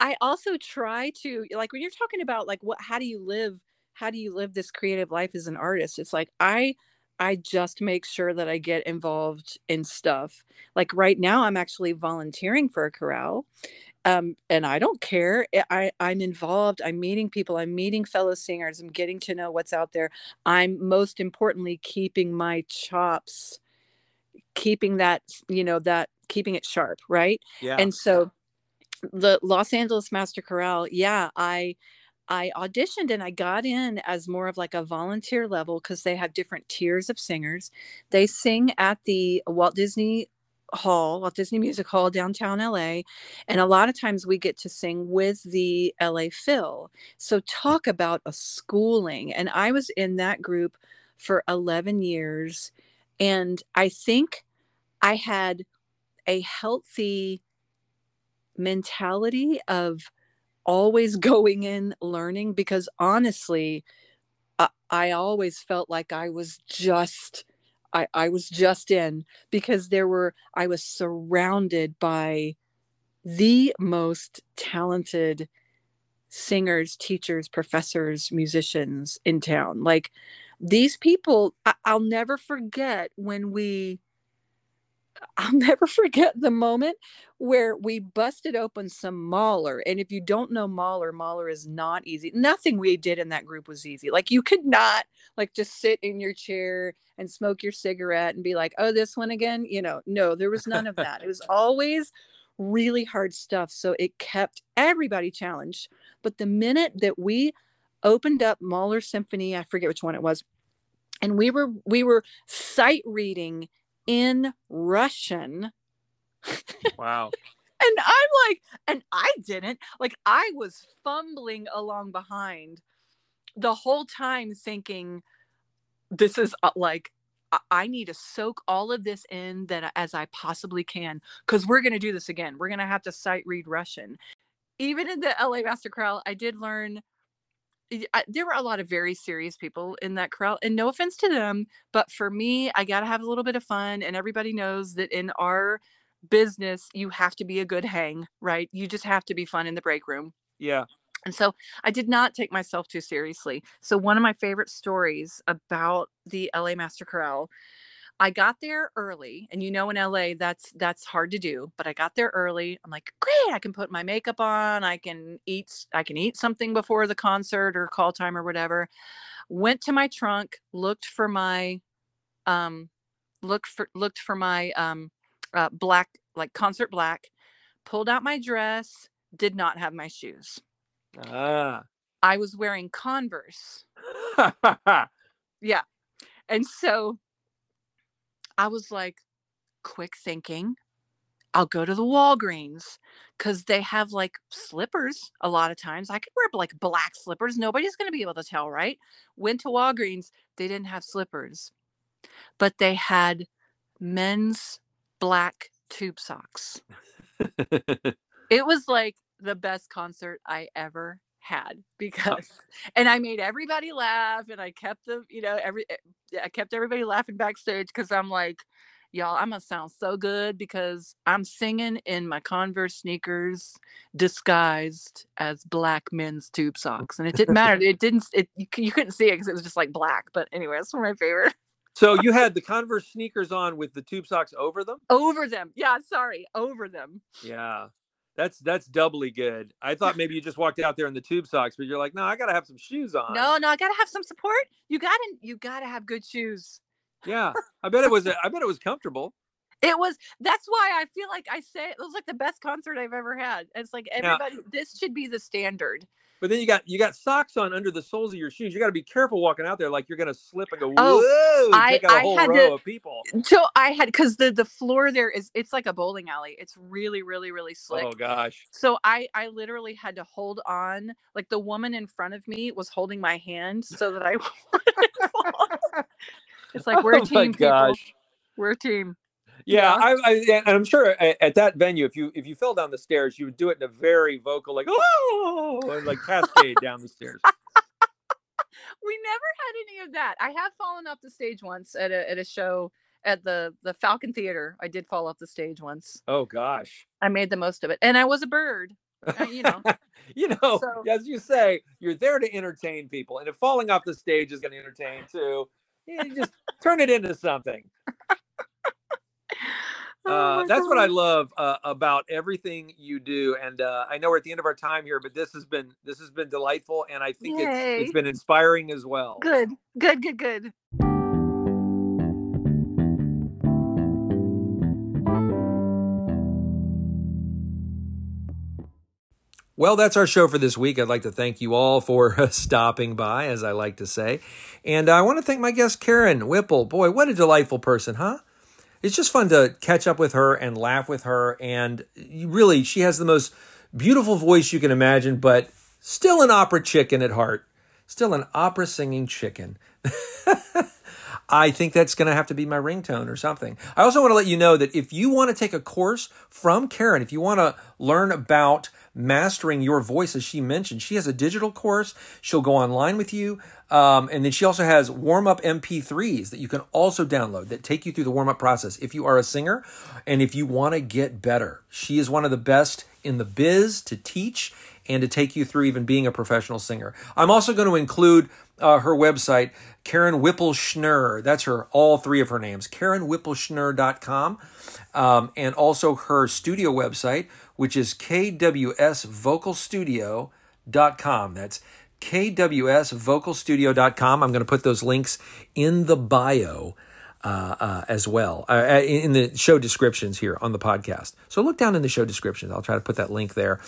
[SPEAKER 4] I- also try to like when you're talking about like what how do you live how do you live this creative life as an artist? It's like i i just make sure that i get involved in stuff. Like right now i'm actually volunteering for a chorale um, and i don't care. I- i i'm involved. I'm meeting people. I'm meeting fellow singers. I'm getting to know what's out there. I'm most importantly keeping my chops keeping that you know that keeping it sharp right?
[SPEAKER 1] Yeah.
[SPEAKER 4] and so the los angeles master chorale yeah i i auditioned and i got in as more of like a volunteer level because they have different tiers of singers. They sing at the walt disney hall walt disney music hall downtown la and a lot of times we get to sing with the la phil. So talk about a schooling and i was in that group for 11 years and i think i had a healthy mentality of always going in learning because honestly I, I always felt like i was just I, I was just in because there were i was surrounded by the most talented singers teachers professors musicians in town. Like these people I, i'll never forget when we I'll never forget the moment where we busted open some Mahler. And if you don't know Mahler, Mahler is not easy. Nothing we did in that group was easy. Like you could not like just sit in your chair and smoke your cigarette and be like, oh, this one again. You know, no, there was none of that. it was always really hard stuff. So it kept everybody challenged. But the minute that we opened up Mahler Symphony, I forget which one it was, and we were we were sight reading in Russian.
[SPEAKER 1] wow.
[SPEAKER 4] And I'm like, and I didn't. Like, I was fumbling along behind the whole time thinking, this is uh, like, I- I need to soak all of this in that as I possibly can because we're going to do this again. We're going to have to sight read Russian. Even in the LA Master Chorale, I did learn. I- There were a lot of very serious people in that chorale, and no offense to them, but for me, I got to have a little bit of fun. And everybody knows that in our business, you have to be a good hang, right? You just have to be fun in the break room.
[SPEAKER 1] Yeah.
[SPEAKER 4] And so I did not take myself too seriously. So one of my favorite stories about the LA Master Chorale, I got there early, and you know in LA that's that's hard to do, but I got there early. I'm like, great, I can put my makeup on, I can eat I can eat something before the concert or call time or whatever. Went to my trunk, looked for my um looked for looked for my um uh, black like concert black, pulled out my dress, did not have my shoes.
[SPEAKER 1] Ah.
[SPEAKER 4] I was wearing Converse. Yeah. And so I was like, quick thinking. I'll go to the Walgreens because they have like slippers a lot of times. I could wear like black slippers. Nobody's going to be able to tell, right? Went to Walgreens. They didn't have slippers, but they had men's black tube socks. It was like the best concert I ever had because and I made everybody laugh and I kept them, you know, every eh, I kept everybody laughing backstage because I'm like, y'all, I'm gonna sound so good because I'm singing in my Converse sneakers disguised as black men's tube socks. And it didn't matter. It didn't it you, you couldn't see it because it was just like black. But anyway, that's one of my favorite.
[SPEAKER 1] so you had the Converse sneakers on with the tube socks over them?
[SPEAKER 4] Over them. Yeah, sorry, over them.
[SPEAKER 1] Yeah. That's that's doubly good. I thought maybe you just walked out there in the tube socks, but you're like, no, I gotta have some shoes on.
[SPEAKER 4] No, no, I gotta have some support. You gotta you gotta have good shoes.
[SPEAKER 1] Yeah. I bet it was I bet it was comfortable.
[SPEAKER 4] It was that's why I feel like I say it was like the best concert I've ever had. It's like
[SPEAKER 1] Now-
[SPEAKER 4] everybody this should be the standard.
[SPEAKER 1] But then you got you got socks on under the soles of your shoes. You got to be careful walking out there, like you're gonna slip and go oh, whoa.
[SPEAKER 4] Oh, I-
[SPEAKER 1] take out a
[SPEAKER 4] I
[SPEAKER 1] whole
[SPEAKER 4] had
[SPEAKER 1] row
[SPEAKER 4] to-
[SPEAKER 1] of people.
[SPEAKER 4] So I had because the the floor there is it's like a bowling alley. It's really, really, really slick.
[SPEAKER 1] Oh gosh.
[SPEAKER 4] So I I literally had to hold on like the woman in front of me was holding my hand so that I. It's like we're
[SPEAKER 1] oh
[SPEAKER 4] a
[SPEAKER 1] my
[SPEAKER 4] team, people.
[SPEAKER 1] gosh.
[SPEAKER 4] We're a team.
[SPEAKER 1] Yeah. I, I and I'm sure at, at that venue, if you if you fell down the stairs, you would do it in a very vocal, like oh, and like cascade down the stairs.
[SPEAKER 4] We never had any of that. I have fallen off the stage once at a at a show at the the Falcon Theater. I did fall off the stage once.
[SPEAKER 1] Oh gosh.
[SPEAKER 4] I made the most of it, and I was a bird. Uh, you know,
[SPEAKER 1] you know,
[SPEAKER 4] So-
[SPEAKER 1] as you say, you're there to entertain people, and if falling off the stage is going to entertain too, you just turn it into something.
[SPEAKER 4] Oh
[SPEAKER 1] Uh, that's what I love uh, about everything you do, and uh, I know we're at the end of our time here, but this has been this has been delightful, and I think it's it's been inspiring as well.
[SPEAKER 4] Good, good, good, good.
[SPEAKER 1] Well, that's our show for this week. I'd like to thank you all for stopping by, as I like to say. And I want to thank my guest, Karen Whipple. Boy, what a delightful person, huh? It's just fun to catch up with her and laugh with her. And really, she has the most beautiful voice you can imagine, but still an opera chicken at heart. Still an opera singing chicken. I think that's going to have to be my ringtone or something. I also want to let you know that if you want to take a course from Karen, if you want to learn about mastering your voice, as she mentioned, she has a digital course. She'll go online with you. Um, and then she also has warm up MP3s that you can also download that take you through the warm up process if you are a singer and if you want to get better. She is one of the best in the biz to teach and to take you through even being a professional singer. I'm also going to include uh, her website, Karen Whipple-Schnurr. That's her, all three of her names, KarenWhippleschnurr.com, um, and also her studio website, which is kwsvocalstudio.com. That's kwsvocalstudio.com. I'm going to put those links in the bio uh, uh, as well uh, in the show descriptions here on the podcast. So look down in the show descriptions. I'll try to put that link there.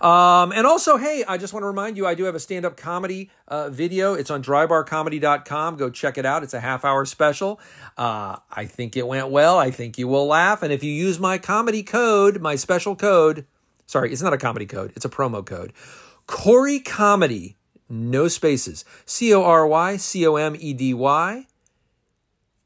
[SPEAKER 1] Um, and also, hey, I just want to remind you, I do have a stand-up comedy uh, video. It's on drybarcomedy.com. Go check it out. It's a half-hour special. Uh, I think it went well. I think you will laugh. And if you use my comedy code, my special code, sorry, it's not a comedy code. It's a promo code. Corey Comedy, no spaces. C O R Y C O M E D Y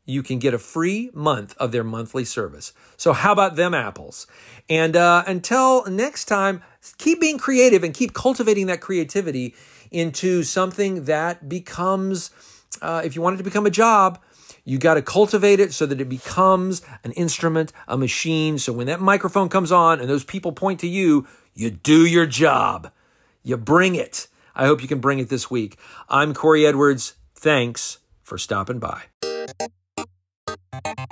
[SPEAKER 1] you can get a free month of their monthly service. So how about them apples? And uh, until next time, keep being creative and keep cultivating that creativity into something that becomes, uh, if you want it to become a job, you got to cultivate it so that it becomes an instrument, a machine. So when that microphone comes on and those people point to you, you do your job. You bring it. I hope you can bring it this week. I'm Corey Edwards. Thanks for stopping by you